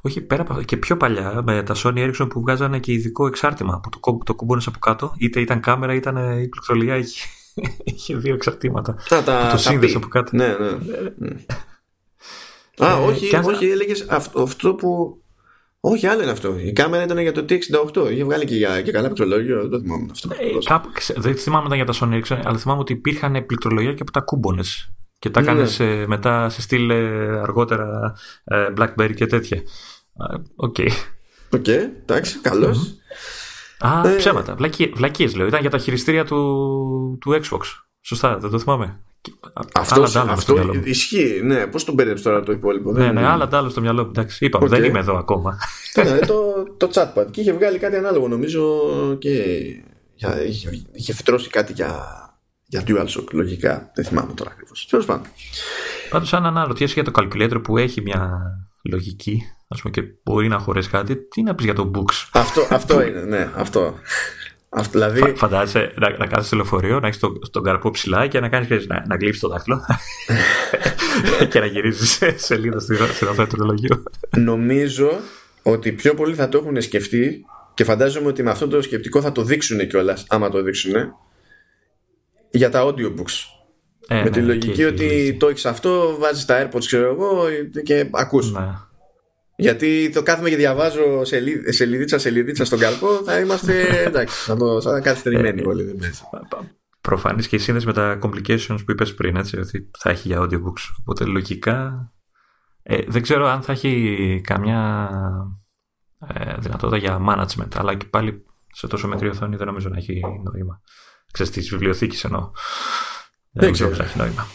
Όχι, πέρα από αυτό, και πιο παλιά με τα Sony Ericsson που βγάζανε και ειδικό εξάρτημα που το, κο- το κουμπώνες από κάτω, είτε ήταν κάμερα είτε ήταν η πληκτρολιά, είχε, είχε δύο εξαρτήματα. Α, τα, το τα σύνδεσε πει. από κάτω. Ναι, ναι. Α, Ε, όχι, κι αν- όχι, έλεγες αυτό, αυτό που. Όχι, άλλο είναι αυτό. Η κάμερα ήταν για το T68. Είχε βγάλει και, για, και καλά πληκτρολόγιο. Δεν το θυμάμαι αυτό. Ε, κάπου, ξε- δεν θυμάμαι όταν για τα Sony Ericsson, αλλά θυμάμαι ότι υπήρχαν πληκτρολογία και από τα κούμπονες και τα Ναι. κάνεις ε, μετά σε στυλ ε, αργότερα ε, Blackberry και τέτοια. Α, Οκ. Οκ, εντάξει, καλώς. Α, Ε, ψέματα. Βλακίε, βλακίες λέω. Ήταν για τα χειριστήρια του, του Xbox. Σωστά, δεν το θυμάμαι. Αυτό, Άλλα ντάλα στο μυαλό αυτό μου. ισχύει. Ναι, πώς τον μπέρδεψε τώρα το υπόλοιπο. Ναι, δεν- ναι, άλλα ντάλα στο μυαλό μου. Εντάξει, είπαμε, Οκ. δεν είμαι εδώ ακόμα. Ναι, το, το chatpad. Και είχε βγάλει κάτι ανάλογο νομίζω και για, είχε, είχε φυτρώσει κάτι για, για DualShock λογικά. Δεν θυμάμαι τώρα ακριβώς. Τέλος πάντων. Πάντως, αν αναρωτιέσαι για το calculator που έχει μια λογική, ας πούμε, και μπορεί να χωρέσει κάτι, τι να πεις για το Books; αυτό, αυτό είναι, ναι, αυτό. Αυτό δηλαδή, Φα, φαντάζεσαι να, να κάθεσαι στο λεωφορείο, να έχεις τον, τον καρπό ψηλά και να κάνεις να, να γλύψεις το δάχτυλο και να γυρίζεις σελίδα στην στην οθόνη του ρολογίου. νομίζω ότι πιο πολλοί θα το έχουν σκεφτεί και φαντάζομαι ότι με αυτό το σκεπτικό θα το δείξουν κιόλας, άμα το δείξουν, για τα audiobooks. Ε, με τη ναι, λογική εκεί έχει ότι λύση. το έχεις αυτό, βάζεις τα AirPods, ξέρω εγώ, και ακούς. Ναι. Γιατί το κάθομαι και διαβάζω σελί- σελίδιτσα σελίδιτσα στον καρπό, θα είμαστε εντάξει, θα, το, θα καθυστερημένοι όλοι. Δεν παίζει. Προφανή και η σύνδεση με τα complications που είπε πριν, έτσι, ότι θα έχει για audiobooks. Οπότε λογικά. Ε, δεν ξέρω αν θα έχει καμιά ε, δυνατότητα για management, αλλά και πάλι σε τόσο μικρή οθόνη δεν νομίζω να έχει νόημα. Ξέρεις, τη βιβλιοθήκη εννοώ. Δεν, ξέρω. νομίζω να έχει νόημα.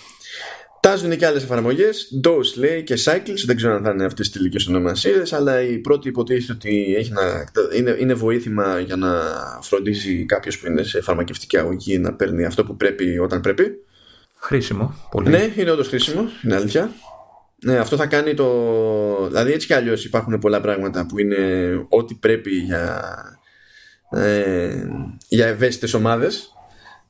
Τάζουν και άλλες εφαρμογές. DOS λέει και Cycles. Δεν ξέρω αν θα είναι αυτές τις τελικές ονομασίες, αλλά η πρώτη υποτίθεται ότι έχει να, είναι, είναι βοήθημα για να φροντίζει κάποιος που είναι σε φαρμακευτική αγωγή να παίρνει αυτό που πρέπει όταν πρέπει. Χρήσιμο. Πολύ. Ναι, είναι όντως χρήσιμο, είναι αλήθεια. Ναι, αυτό θα κάνει το. Δηλαδή, έτσι κι αλλιώς υπάρχουν πολλά πράγματα που είναι ό,τι πρέπει για, ε, για ευαίσθητες ομάδες.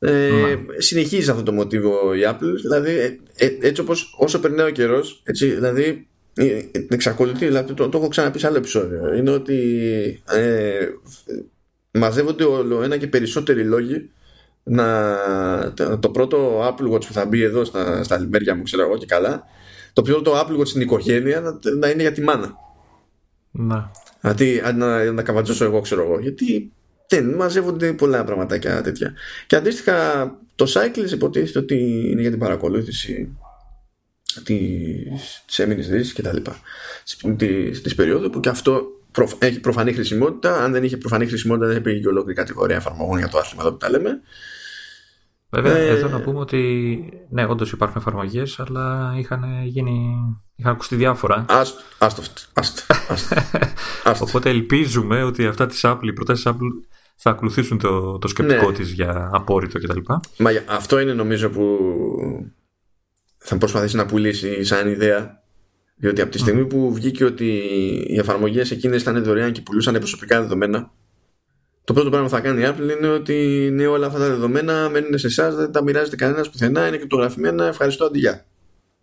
Ε, Συνεχίζει αυτό το μοτίβο η Apple. Δηλαδή, ε, ε, έτσι όπως όσο περνάει ο καιρός, δηλαδή, ε, εξακολουθεί, δηλαδή, το, το έχω ξαναπεί σε άλλο επεισόδιο. Είναι ότι ε, μαζεύονται όλο ένα και περισσότεροι λόγοι να, το, το πρώτο Apple Watch που θα μπει εδώ στα, στα λιμέρια μου, ξέρω εγώ και καλά, το πρώτο Apple Watch στην οικογένεια να, να είναι για τη μάνα. Να. Αντί, αντί να, να καβατζώσω εγώ, ξέρω εγώ. Γιατί δεν μαζεύονται πολλά πραγματάκια τέτοια. Και αντίστοιχα, το Cycles υποτίθεται ότι είναι για την παρακολούθηση της, της έμεινης δύσης και τα λοιπά της, της περίοδου που και αυτό προφ- έχει προφανή χρησιμότητα αν δεν είχε προφανή χρησιμότητα δεν υπήρχε και ολόκληρη κατηγορία εφαρμογών για το άθλημα εδώ που τα λέμε Βέβαια, Ε, εδώ να πούμε ότι ναι, όντως υπάρχουν εφαρμογές, αλλά είχαν γίνει. είχαν ακουστεί διάφορα. άστο, άστο, άστο, άστο, άστο. Οπότε ελπίζουμε ότι αυτά της Apple, οι προτάσεις Apple θα ακολουθήσουν το, το σκεπτικό Ναι. της για απόρριτο κτλ. Μα για- αυτό είναι νομίζω που θα προσπαθήσει να πουλήσει σαν ιδέα. Διότι από τη στιγμή που βγήκε ότι οι εφαρμογές εκείνες ήταν δωρεάν και πουλούσαν προσωπικά δεδομένα, το πρώτο πράγμα που θα κάνει η Apple είναι ότι ναι, όλα αυτά τα δεδομένα μένουν σε εσάς, δεν τα μοιράζεται κανένας πουθενά, είναι κρυπτογραφημένα, ευχαριστώ αντιγεια.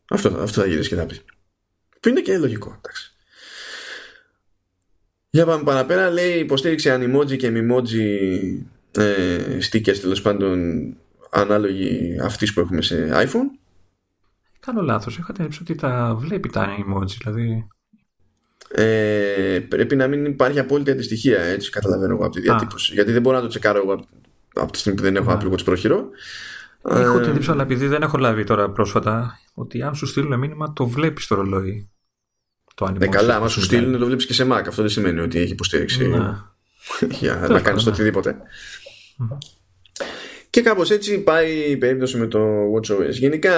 Αυτό, αυτό θα γυρίσει και θα πει. Που είναι και λογικό, εντάξει. Για πάμε παραπέρα, λέει υποστήριξη animoji και mimoji ε, stickers τέλος πάντων ανάλογη αυτής που έχουμε σε iPhone. Κάνω λάθος. Είχα την εντύπωση ότι τα βλέπει τα emoji. Δηλαδή. Ε, πρέπει να μην υπάρχει απόλυτη αντιστοιχεία, έτσι καταλαβαίνω εγώ από τη διατύπωση. Γιατί δεν μπορώ να το τσεκάρω εγώ από, από τη στιγμή που δεν έχω Α. Apple Watch πρόχειρο. Έχω Ε, την εντύπωση, αλλά επειδή δεν έχω λάβει τώρα πρόσφατα, ότι αν σου στείλουν μήνυμα το βλέπεις στο ρολόι. Το Ε, καλά, άμα σου στείλουν το βλέπεις και σε Mac. Αυτό δεν σημαίνει ότι έχει υποστήριξη Ναι. για να κάνεις το οτιδήποτε. Και κάπως έτσι πάει η περίπτωση με το WatchOS. Γενικά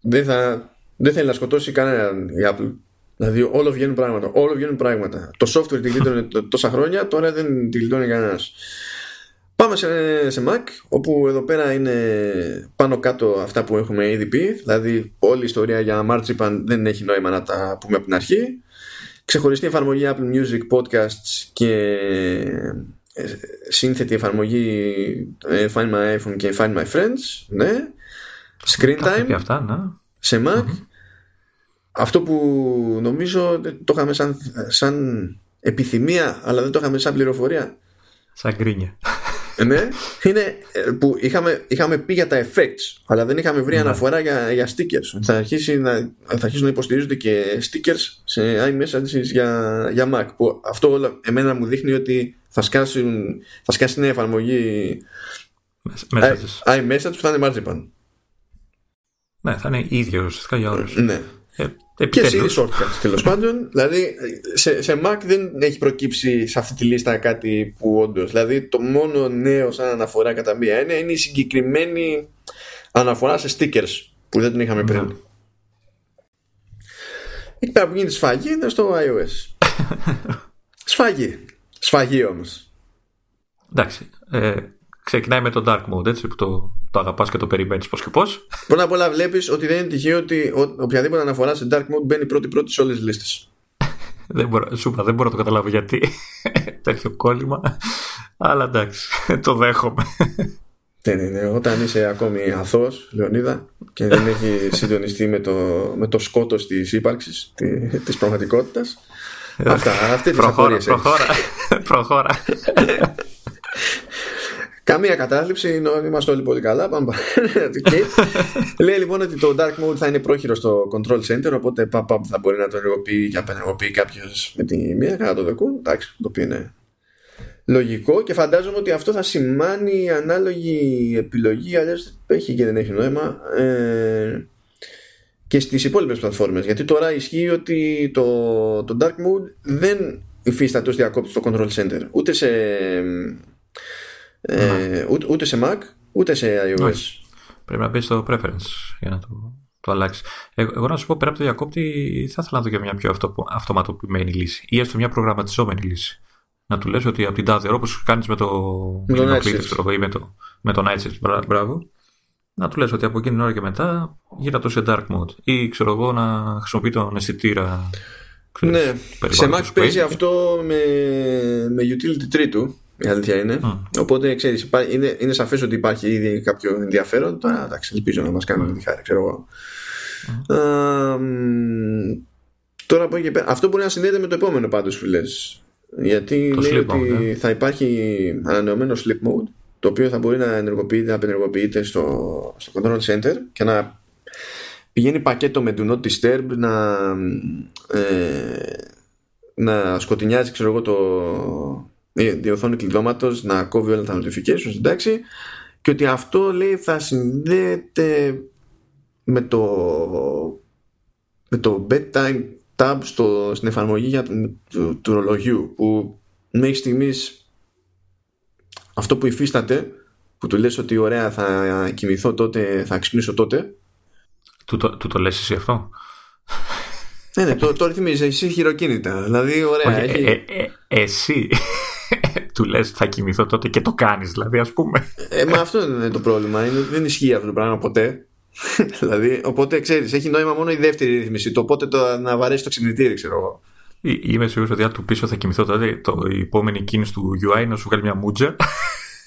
δεν θα, δεν θέλει να σκοτώσει κανέναν η Apple. Δηλαδή όλο βγαίνουν πράγματα. Όλο βγαίνουν πράγματα. Το software τη γλίτωνε τ- τόσα χρόνια, τώρα δεν τη γλιτώνει κανένας. Πάμε σε, σε Mac, όπου εδώ πέρα είναι πάνω κάτω αυτά που έχουμε ήδη πει. Δηλαδή όλη η ιστορία για Marzipan δεν έχει νόημα να τα πούμε από την αρχή. Ξεχωριστή εφαρμογή Apple Music Podcasts και ε, σύνθετη εφαρμογή ε, Find My iPhone και Find My Friends. Ναι. Screen Τα είχαμε πει time αυτά, ναι. σε Mac. Αυτό που νομίζω το είχαμε σαν, σαν επιθυμία, αλλά δεν το είχαμε σαν πληροφορία. Σαν γκρίνια. Ε, ναι, είναι ε, που είχαμε, είχαμε πει για τα effects, αλλά δεν είχαμε βρει αναφορά για, για stickers. Θα, αρχίσει να, θα αρχίσουν να υποστηρίζονται και stickers σε iMessages για, για Mac. Που αυτό όλα εμένα μου δείχνει ότι θα, σκάσουν, θα σκάσει μια εφαρμογή Messages. iMessage που θα είναι Marzipan. Ναι, θα είναι ίδιο ουσιαστικά για όλους. Ναι. Ε, Και επιτέλους. Siri shortcuts τέλος πάντων. Δηλαδή σε, σε Mac δεν έχει προκύψει σε αυτή τη λίστα κάτι που όντως. Δηλαδή το μόνο νέο σαν αναφορά κατά μία έννοια είναι η συγκεκριμένη αναφορά σε stickers που δεν την είχαμε πριν. Ναι. Εκεί πέρα που γίνεται σφαγή είναι στο iOS. σφαγή. Σφαγή όμως. Εντάξει. Ε, ξεκινάει με το dark mode, έτσι, που το, το αγαπάς και το περιμένεις πώς και πώς. Πρώτα απ' όλα βλέπεις ότι δεν είναι τυχαίο ότι ο- οποιαδήποτε αναφορά σε dark mode μπαίνει πρώτη-πρώτη σε όλες τις λίστες. δεν μπορώ, σου είπα, δεν μπορώ να το καταλάβω γιατί τέτοιο κόλλημα. Αλλά εντάξει, το δέχομαι. Δεν είναι. Όταν είσαι ακόμη αθώος, Λεωνίδα, και δεν έχει συντονιστεί με το, με το σκότος της ύπαρξης, τη, της πραγματικότητας. Αυτά, αυτές τις προχώρα, απορίες έχεις. προχώρα, προχώρα. Καμία κατάθλιψη, είναι- είμαστε όλοι πολύ καλά. Πάμε παρακάτω. Και Λέει λοιπόν ότι το Dark Mode θα είναι πρόχειρο στο Control Center, οπότε πα, πα, θα μπορεί να το ενεργοποιεί και απενεργοποιεί κάποιος με τη μία, κατά το δεκούν. Εντάξει, το οποίο είναι λογικό και φαντάζομαι ότι αυτό θα σημάνει ανάλογη επιλογή, αλλιώς έχει και δεν έχει νόημα. Ε, και στις υπόλοιπες πλατφόρμες γιατί τώρα ισχύει ότι το, το Dark Mode δεν υφίσταται ως διακόπτη στο Control Center ούτε σε ε, ούτε, ούτε σε Mac ούτε σε iOS Όχι. Πρέπει να μπει στο preference για να το, το αλλάξεις. Εγώ, εγώ να σου πω πέρα από το διακόπτη, θα ήθελα να δω και μια πιο αυτο, αυτοματοποιημένη λύση ή έστω μια προγραμματιζόμενη λύση. Να του λες ότι από την τάδε ώρα, όπως κάνεις με το, Με το με Night Cliff, Shift. ξέρω εγώ, ή με το, με το Night Shift, μπρα- μπράβο. Να του λες ότι από εκείνη την ώρα και μετά γύρω το σε dark mode. Ή ξέρω εγώ να χρησιμοποιεί τον αισθητήρα. ξέρεις, Ναι, σε περιβάλλοντος Mac που παίζει έχει. αυτό με, με utility τρίτου η αλήθεια είναι. Οπότε ξέρεις υπά- είναι, είναι σαφές ότι υπάρχει ήδη κάποιο ενδιαφέρον. Τώρα εντάξει ελπίζω να μας κάνουν τη χάρη ξέρω εγώ. Α, μ, τώρα από εκεί και πέρα αυτό μπορεί να συνδέεται με το επόμενο πάντως φίλες. Γιατί Το λέει sleep ότι mode, ε. θα υπάρχει ανανεωμένο sleep mode το οποίο θα μπορεί να ενεργοποιείται, να απενεργοποιείται στο, στο control center και να πηγαίνει πακέτο με do not disturb να, ε, να σκοτεινιάζει ξέρω εγώ το, η, η οθόνη κλειδώματος να κόβει όλα τα notifications εντάξει. Και ότι αυτό λέει θα συνδέεται με το με το bedtime tab στο, στην εφαρμογή για, του, του, του ρολογιού που μέχρι στιγμής αυτό που υφίσταται που του λες ότι ωραία θα κοιμηθώ τότε θα ξυπνήσω τότε. Του, το, του το λες εσύ αυτό; ναι, ναι, το, το ρυθμίζεις εσύ χειροκίνητα. Δηλαδή ωραία Όχι, έχει... ε, ε, ε, εσύ του λες θα κοιμηθώ τότε και το κάνεις δηλαδή ας πούμε. Ε, μα αυτό είναι το πρόβλημα. Είναι, δεν ισχύει αυτό το πράγμα ποτέ. δηλαδή, οπότε ξέρεις, έχει νόημα μόνο η δεύτερη ρύθμιση. Το πότε το να βαρέσει το ξυπνητήρι, ξέρω εγώ. Ή- Είμαι σίγουρος ότι αν του πίσω θα κοιμηθώ τότε το, η επόμενη κίνηση του UI είναι να σου βγάλει μια μούτζα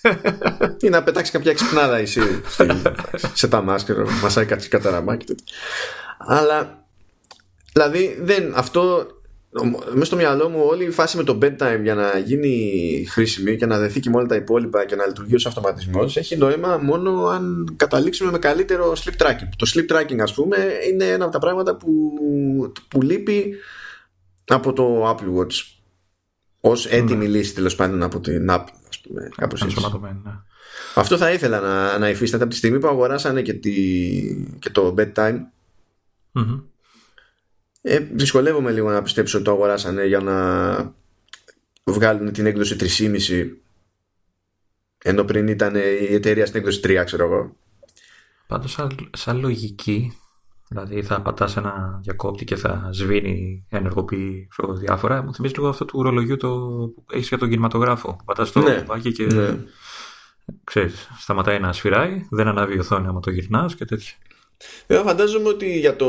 Ή να πετάξει κάποια ξυπνάδα εσύ στη, σε τα μάσκερα, μασάει κάτι καταραμάκι. τέτοια. Αλλά δηλαδή δεν, αυτό μέσα στο μυαλό μου όλη η φάση με το bedtime για να γίνει χρήσιμη και να δεθεί και με όλα τα υπόλοιπα και να λειτουργεί ως αυτοματισμός έχει νόημα μόνο αν καταλήξουμε με καλύτερο sleep tracking. Το sleep tracking ας πούμε είναι ένα από τα πράγματα που, που λείπει από το Apple Watch ως έτοιμη λύση τέλος πάντων από την Apple ας πούμε, κάπως έτσι. ενσωματωμένη. Ναι. Αυτό θα ήθελα να, να υφίσταται από τη στιγμή που αγοράσανε και, τη, και το bedtime. Μμμ. Ε, δυσκολεύομαι λίγο να πιστέψω ότι το αγοράσανε για να βγάλουν την έκδοση 3,5 ενώ πριν ήταν η εταιρεία στην έκδοση 3 ξέρω εγώ Πάντως σαν, σαν λογική Δηλαδή θα πατάς ένα διακόπτη και θα σβήνει, ενεργοποιεί ξέρω, διάφορα. Μου θυμίζει λίγο αυτό του ρολογιού το που έχεις για τον κινηματογράφο. Πατάς το Ναι, μπάκι και ναι. ξέρεις, σταματάει να σφυράει, δεν ανάβει η οθόνη άμα το γυρνάς και τέτοια. Εγώ φαντάζομαι ότι για το.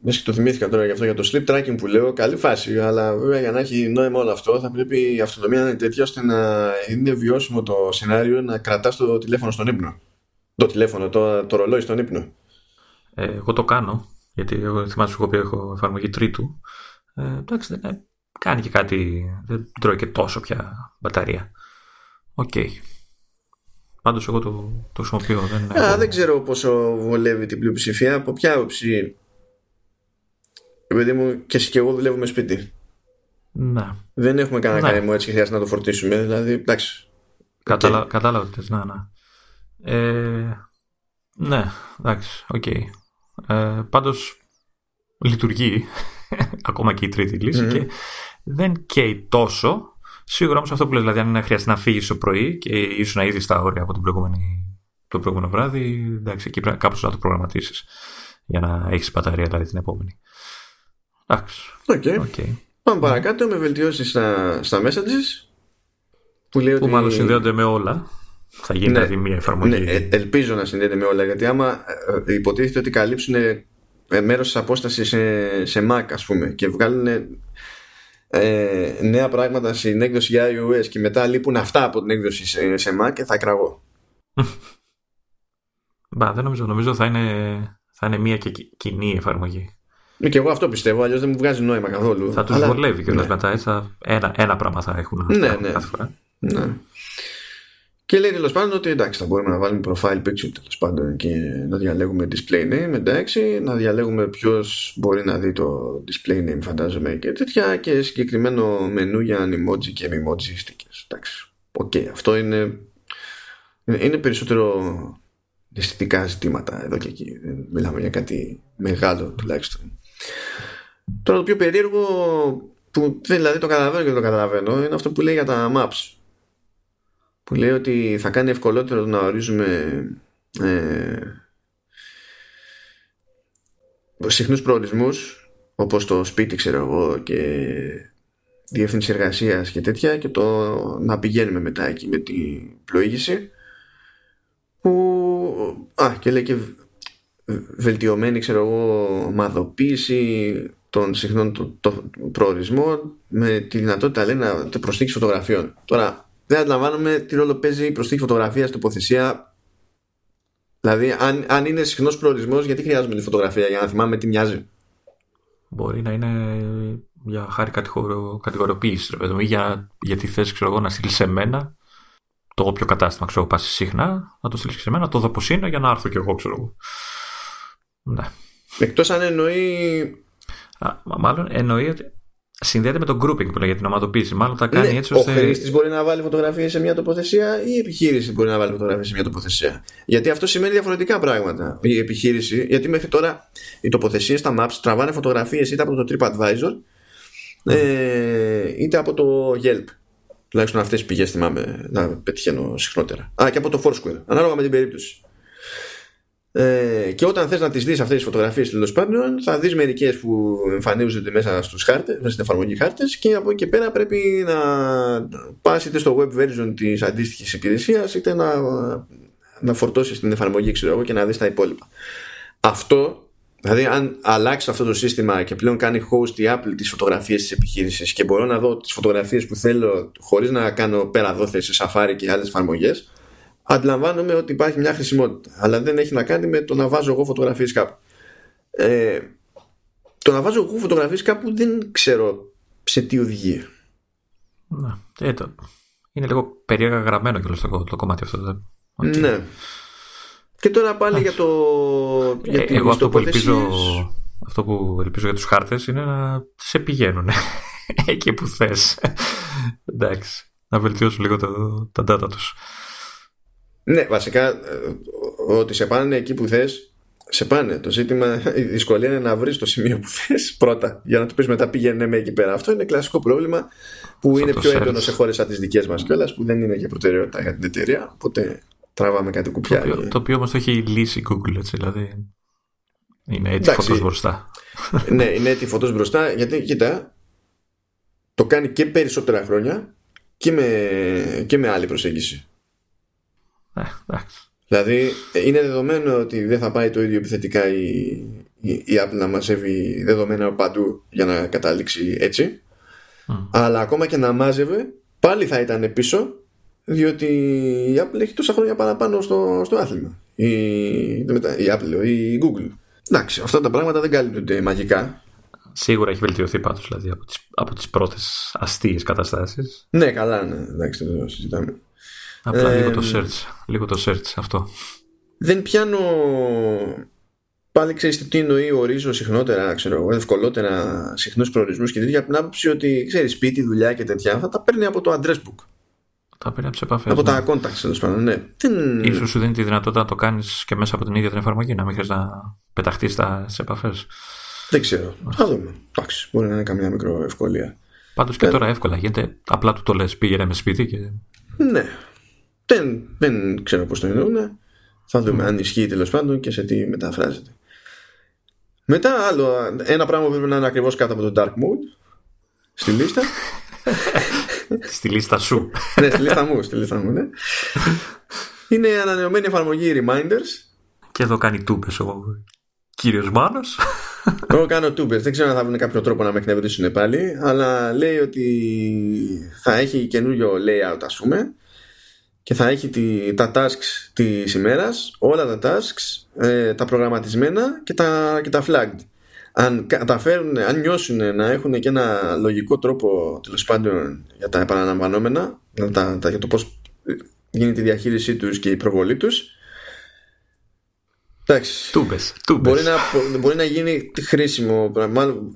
Μέσα και το θυμήθηκα τώρα για αυτό, για το sleep tracking που λέω, καλή φάση. Αλλά βέβαια για να έχει νόημα όλο αυτό, θα πρέπει η αυτονομία να είναι τέτοια ώστε να είναι βιώσιμο το σενάριο να κρατάς το τηλέφωνο στον ύπνο. Το τηλέφωνο, το, το ρολόι στον ύπνο. Ε, εγώ το κάνω, γιατί εγώ θυμάσαι σου έχω πει έχω εφαρμογή τρίτου. Ε, εντάξει, δεν ε, κάνει και κάτι, δεν τρώει και τόσο πια μπαταρία. Οκ. Πάντως εγώ το, το χρησιμοποιώ. Δεν, Α, έχω- δεν ξέρω πόσο βολεύει την πλειοψηφία. Από ποια άποψη; Επειδή μου και εσύ και εγώ δουλεύουμε σπίτι. Ναι. Δεν έχουμε κανένα Ναι. κανένα έτσι και χρειάζεται να το φορτίσουμε. Δηλαδή, εντάξει. Κατάλα, Κατάλαβα τι θες, ναι, ναι. Ε, ναι, εντάξει, οκ. Ε, πάντως λειτουργεί ακόμα και η τρίτη λύση Μμμ. και δεν καίει τόσο. Σίγουρα όμως αυτό που λες, δηλαδή αν χρειάζεται να φύγεις το πρωί και ήσουν ήδη στα όρια από την προηγούμενη, το προηγούμενο βράδυ, εντάξει, εκεί πρέπει κάπως να το προγραμματίσεις για να έχεις μπαταρία δηλαδή την επόμενη. Εντάξει, OK. OK. Πάμε παρακάτω με βελτιώσεις στα, στα messages. Που λέει Που ότι. μάλλον συνδέονται με όλα. Θα γίνει Ναι. δηλαδή μία εφαρμογή. Ναι, ε, ελπίζω να συνδέεται με όλα γιατί άμα ε, υποτίθεται ότι καλύψουν ε, μέρος της απόστασης σε, σε Mac, ας πούμε, και βγάλουν ε, νέα πράγματα στην έκδοση για iOS και μετά λείπουν αυτά από την έκδοση σε, σε Mac, ε, θα κραγώ. Μπα, δεν νομίζω. Νομίζω θα είναι, θα είναι μία και κι- κοινή εφαρμογή. Ε, Και εγώ αυτό πιστεύω, αλλιώς δεν μου βγάζει νόημα καθόλου. Θα τους Αλλά- βολεύει κιόλας ναι. μετά. Έτσι, θα, ένα, ένα πράγμα θα έχουν να Ναι, κάνουν ναι. κάθε φορά. Ναι. Και λέει τέλος πάντων ότι εντάξει, θα μπορούμε να βάλουμε profile picture τέλος πάντων και να διαλέγουμε display name, εντάξει, να διαλέγουμε ποιος μπορεί να δει το display name, φαντάζομαι και τέτοια, και συγκεκριμένο μενού για emoji και emoji stickers. Εντάξει. Οκ, αυτό είναι, είναι περισσότερο αισθητικά ζητήματα εδώ και εκεί. Δεν μιλάμε για κάτι μεγάλο τουλάχιστον. Τώρα το πιο περίεργο που δηλαδή το καταλαβαίνω και δεν το καταλαβαίνω είναι αυτό που λέει για τα maps που λέει ότι θα κάνει ευκολότερο να ορίζουμε ε, συχνούς προορισμούς όπως το σπίτι ξέρω εγώ και διεύθυνση εργασίας και τέτοια και το να πηγαίνουμε μετά εκεί με την πλοήγηση που α, και λέει και βελτιωμένη ξέρω εγώ ομαδοποίηση των συχνών το, το, προορισμών με τη δυνατότητα λέει να προσθήκη φωτογραφιών. Τώρα δεν αντιλαμβάνομαι τι ρόλο παίζει η προσθήκη φωτογραφίας στην τοποθεσία. Δηλαδή, αν, αν είναι συχνός προορισμός, γιατί χρειάζομαι τη φωτογραφία για να θυμάμαι τι μοιάζει; Μπορεί να είναι για χάρη κατηγορο, κατηγοριοποίησης, ρε παιδί μου, ή για, γιατί θες ξέρω εγώ, να στείλεις σε μένα το όποιο κατάστημα ξέρω πας συχνά, να το στείλεις σε μένα, το δω πως είναι για να έρθω κι εγώ, ξέρω εγώ. Ναι. Εκτός αν εννοεί. Α, μα- μάλλον εννοεί ότι συνδέεται με το grouping που λέει για την ομαδοποίηση. Μάλλον τα κάνει Ναι, έτσι ο ώστε. χρήστης μπορεί να βάλει φωτογραφίες σε μια τοποθεσία ή η επιχείρηση μπορεί να βάλει φωτογραφίες σε μια τοποθεσία. Γιατί αυτό σημαίνει διαφορετικά πράγματα. Η επιχείρηση, γιατί μέχρι τώρα οι τοποθεσίες στα maps τραβάνε φωτογραφίες είτε από το TripAdvisor ε, είτε από το Yelp. Τουλάχιστον αυτές τις πηγές θυμάμαι να πετυχαίνω συχνότερα. Α, και από το Foursquare. Ανάλογα με την περίπτωση. Ε, και όταν θες να τις δεις αυτές τις φωτογραφίες τέλος πάντων θα δεις μερικές που εμφανίζονται μέσα στους χάρτες, μέσα στην εφαρμογή χάρτες και από εκεί και πέρα πρέπει να πας είτε στο web version της αντίστοιχης υπηρεσίας είτε να, να φορτώσεις την εφαρμογή ξέρω εγώ και να δεις τα υπόλοιπα. Αυτό Δηλαδή, αν αλλάξεις αυτό το σύστημα και πλέον κάνει host η Apple τις φωτογραφίες της επιχείρησης και μπορώ να δω τις φωτογραφίες που θέλω χωρίς να κάνω πέρα δόθε σε Safari και άλλες εφαρμογές, αντιλαμβάνομαι ότι υπάρχει μια χρησιμότητα. Αλλά δεν έχει να κάνει με το να βάζω εγώ φωτογραφίες κάπου. Ε, το να βάζω εγώ φωτογραφίες κάπου δεν ξέρω σε τι οδηγεί. Ναι. Ε, το... Είναι λίγο περίεργα γραμμένο κιόλα το, το κομμάτι αυτό. δεν- Οκ. Ναι. Και τώρα πάλι για το. Για Ε, τις εγώ αυτό που, τοποθεσίες. ελπίζω, αυτό που ελπίζω για τους χάρτες είναι να σε πηγαίνουν εκεί που θες. Εντάξει. Να βελτιώσουν λίγο το, τα data τους. Ναι, βασικά ε, ότι σε πάνε εκεί που θες σε πάνε. Το ζήτημα, η δυσκολία είναι να βρεις το σημείο που θες πρώτα για να το πεις μετά πήγαινε με εκεί πέρα. Αυτό είναι κλασικό πρόβλημα που είναι πιο έντονο σε χώρες σαν τις δικές μας κιόλας που δεν είναι για προτεραιότητα για την εταιρεία. Οπότε τραβάμε κάτι κουπιά. Το οποίο, το οποίο όμως το έχει λύσει η Google, έτσι, δηλαδή. Είναι έτσι φωτός μπροστά. ναι, είναι έτσι φωτός μπροστά γιατί κοίτα, το κάνει και περισσότερα χρόνια και με, και με άλλη προσέγγιση. Ε, εντάξει. Δηλαδή είναι δεδομένο ότι δεν θα πάει το ίδιο επιθετικά η, η, η Apple να μαζεύει δεδομένα παντού για να καταλήξει έτσι. Αλλά ακόμα και να μάζευε πάλι θα ήταν πίσω διότι η Apple έχει τόσα χρόνια παραπάνω στο, στο άθλημα. Η, η Apple, η Google. Εντάξει, αυτά τα πράγματα δεν καλύπτονται μαγικά. Σίγουρα έχει βελτιωθεί πάντως δηλαδή από τις, από τις πρώτες αστείες καταστάσεις. Ναι, καλά, ναι. Εντάξει, το συζητάμε. Απλά λίγο το search. Λίγο το search αυτό. Δεν πιάνω. Πάλι ξέρεις τι εννοεί ορίζω συχνότερα, ξέρω εγώ, ευκολότερα συχνούς προορισμούς και τέτοια από την άποψη ότι ξέρεις σπίτι, δουλειά και τέτοια θα τα παίρνει από το address book. Τα παίρνει από τις επαφές. Από ναι. τα contacts τέλος πάντων, ναι. Δεν... σω σου δίνει τη δυνατότητα να το κάνεις και μέσα από την ίδια την εφαρμογή, να μην χρειάζεται να πεταχτείς στι επαφές. Δεν ξέρω. Θα δούμε. Εντάξει, μπορεί να είναι καμιά μικρό ευκολία. Πάντως και ε... τώρα εύκολα γίνεται. Απλά του το λες, πήγαινε με σπίτι και. Ναι, δεν, δεν ξέρω πώς το εννοούν. Θα δούμε αν ισχύει τέλος πάντων και σε τι μεταφράζεται. Μετά άλλο, ένα πράγμα που πρέπει να είναι ακριβώς κάτω από το Dark Mode στη λίστα. στη λίστα σου. ναι, στη λίστα μου, στη λίστα μου, ναι. Είναι η ανανεωμένη εφαρμογή Reminders. Και εδώ κάνει τούμπες ο κύριος Μάνος. Εγώ κάνω τούμπες, δεν ξέρω αν θα βρουν κάποιο τρόπο να με εκνευρίσουν πάλι, αλλά λέει ότι θα έχει καινούριο layout ας πούμε και θα έχει τη, τα tasks της ημέρας, όλα τα tasks, ε, τα προγραμματισμένα και τα, και τα flagged. Αν καταφέρουν, αν νιώσουν να έχουν και ένα λογικό τρόπο τέλος πάντων για τα επαναλαμβανόμενα, τα, τα, για το πώς γίνεται η διαχείρισή τους και η προβολή τους, εντάξει, τούμπες, τούμπες. Μπορεί, να, μπορεί να γίνει χρήσιμο, μάλλον,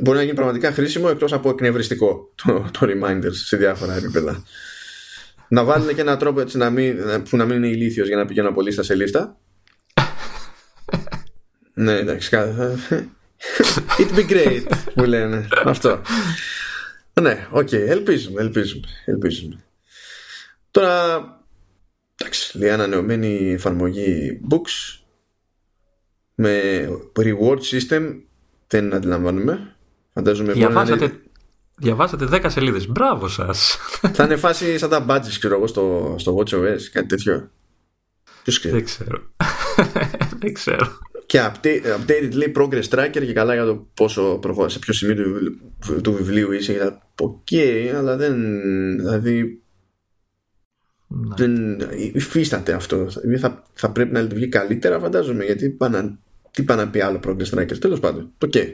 μπορεί να γίνει πραγματικά χρήσιμο εκτός από εκνευριστικό το, το reminders σε διάφορα επίπεδα. Να βάλουν και έναν τρόπο έτσι να μην, που να μην είναι ηλίθιος για να πηγαίνω από λίστα σε λίστα. ναι, εντάξει. It be great που λένε. Αυτό. Ναι, OK. Okay, ελπίζουμε, ελπίζουμε, ελπίζουμε. Τώρα, εντάξει, λέει ανανεωμένη εφαρμογή books με reward system δεν αντιλαμβάνομαι. Φαντάζομαι Διαβάσατε Διαβάσατε 10 σελίδες. Μπράβο σας. Θα είναι φάση σαν τα badges, ξέρω εγώ, στο, στο WatchOS, κάτι τέτοιο. Ποιος Δεν ξέρω. Δεν ξέρω. Και update, updated λέει progress tracker και καλά για το πόσο προχωρά, σε ποιο σημείο του, του βιβλίου είσαι. OK, okay, αλλά δεν. Δηλαδή. Ναι. Δεν υφίσταται αυτό. Δηλαδή θα, θα πρέπει να λειτουργεί καλύτερα, φαντάζομαι. Γιατί πάνε, τι πάνε να πει άλλο progress tracker. Τέλος πάντων. OK. Okay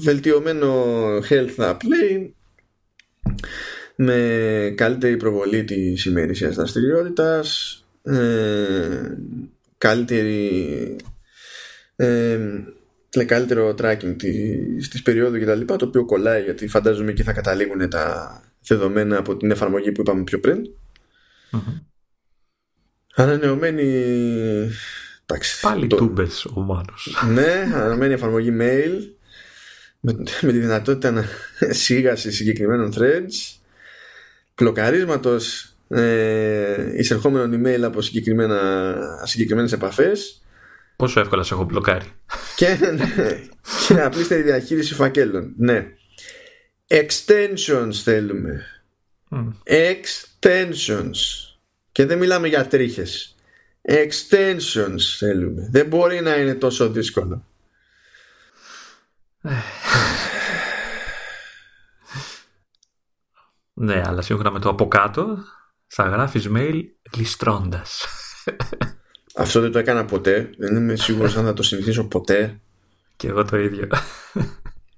βελτιωμένο health play με καλύτερη προβολή της ημερήσιας δραστηριότητας, ε, καλύτερη ε, καλύτερο tracking της, της περίοδου και τα λοιπά το οποίο κολλάει γιατί φαντάζομαι και θα καταλήγουν τα δεδομένα από την εφαρμογή που είπαμε πιο πριν mm-hmm. ανανεωμένη Εντάξει, Πάλι το... τούμπες ο Μάνος. Ναι, αναμένει εφαρμογή mail με, με τη δυνατότητα να σίγαση συγκεκριμένων threads. Κλοκαρίσματος ε, εισερχόμενων email από συγκεκριμένα, συγκεκριμένες επαφές. Πόσο εύκολα σε έχω μπλοκάρει. Και, και απλήστερη διαχείριση φακέλων. Ναι. Extensions θέλουμε. Mm. Extensions. Και δεν μιλάμε για τρίχες Extensions θέλουμε. Δεν μπορεί να είναι τόσο δύσκολο. ναι, αλλά σύμφωνα με το από κάτω θα γράφεις mail ληστρώντας. Αυτό δεν το έκανα ποτέ. Δεν είμαι σίγουρος αν θα το συνηθίσω ποτέ. Και εγώ το ίδιο.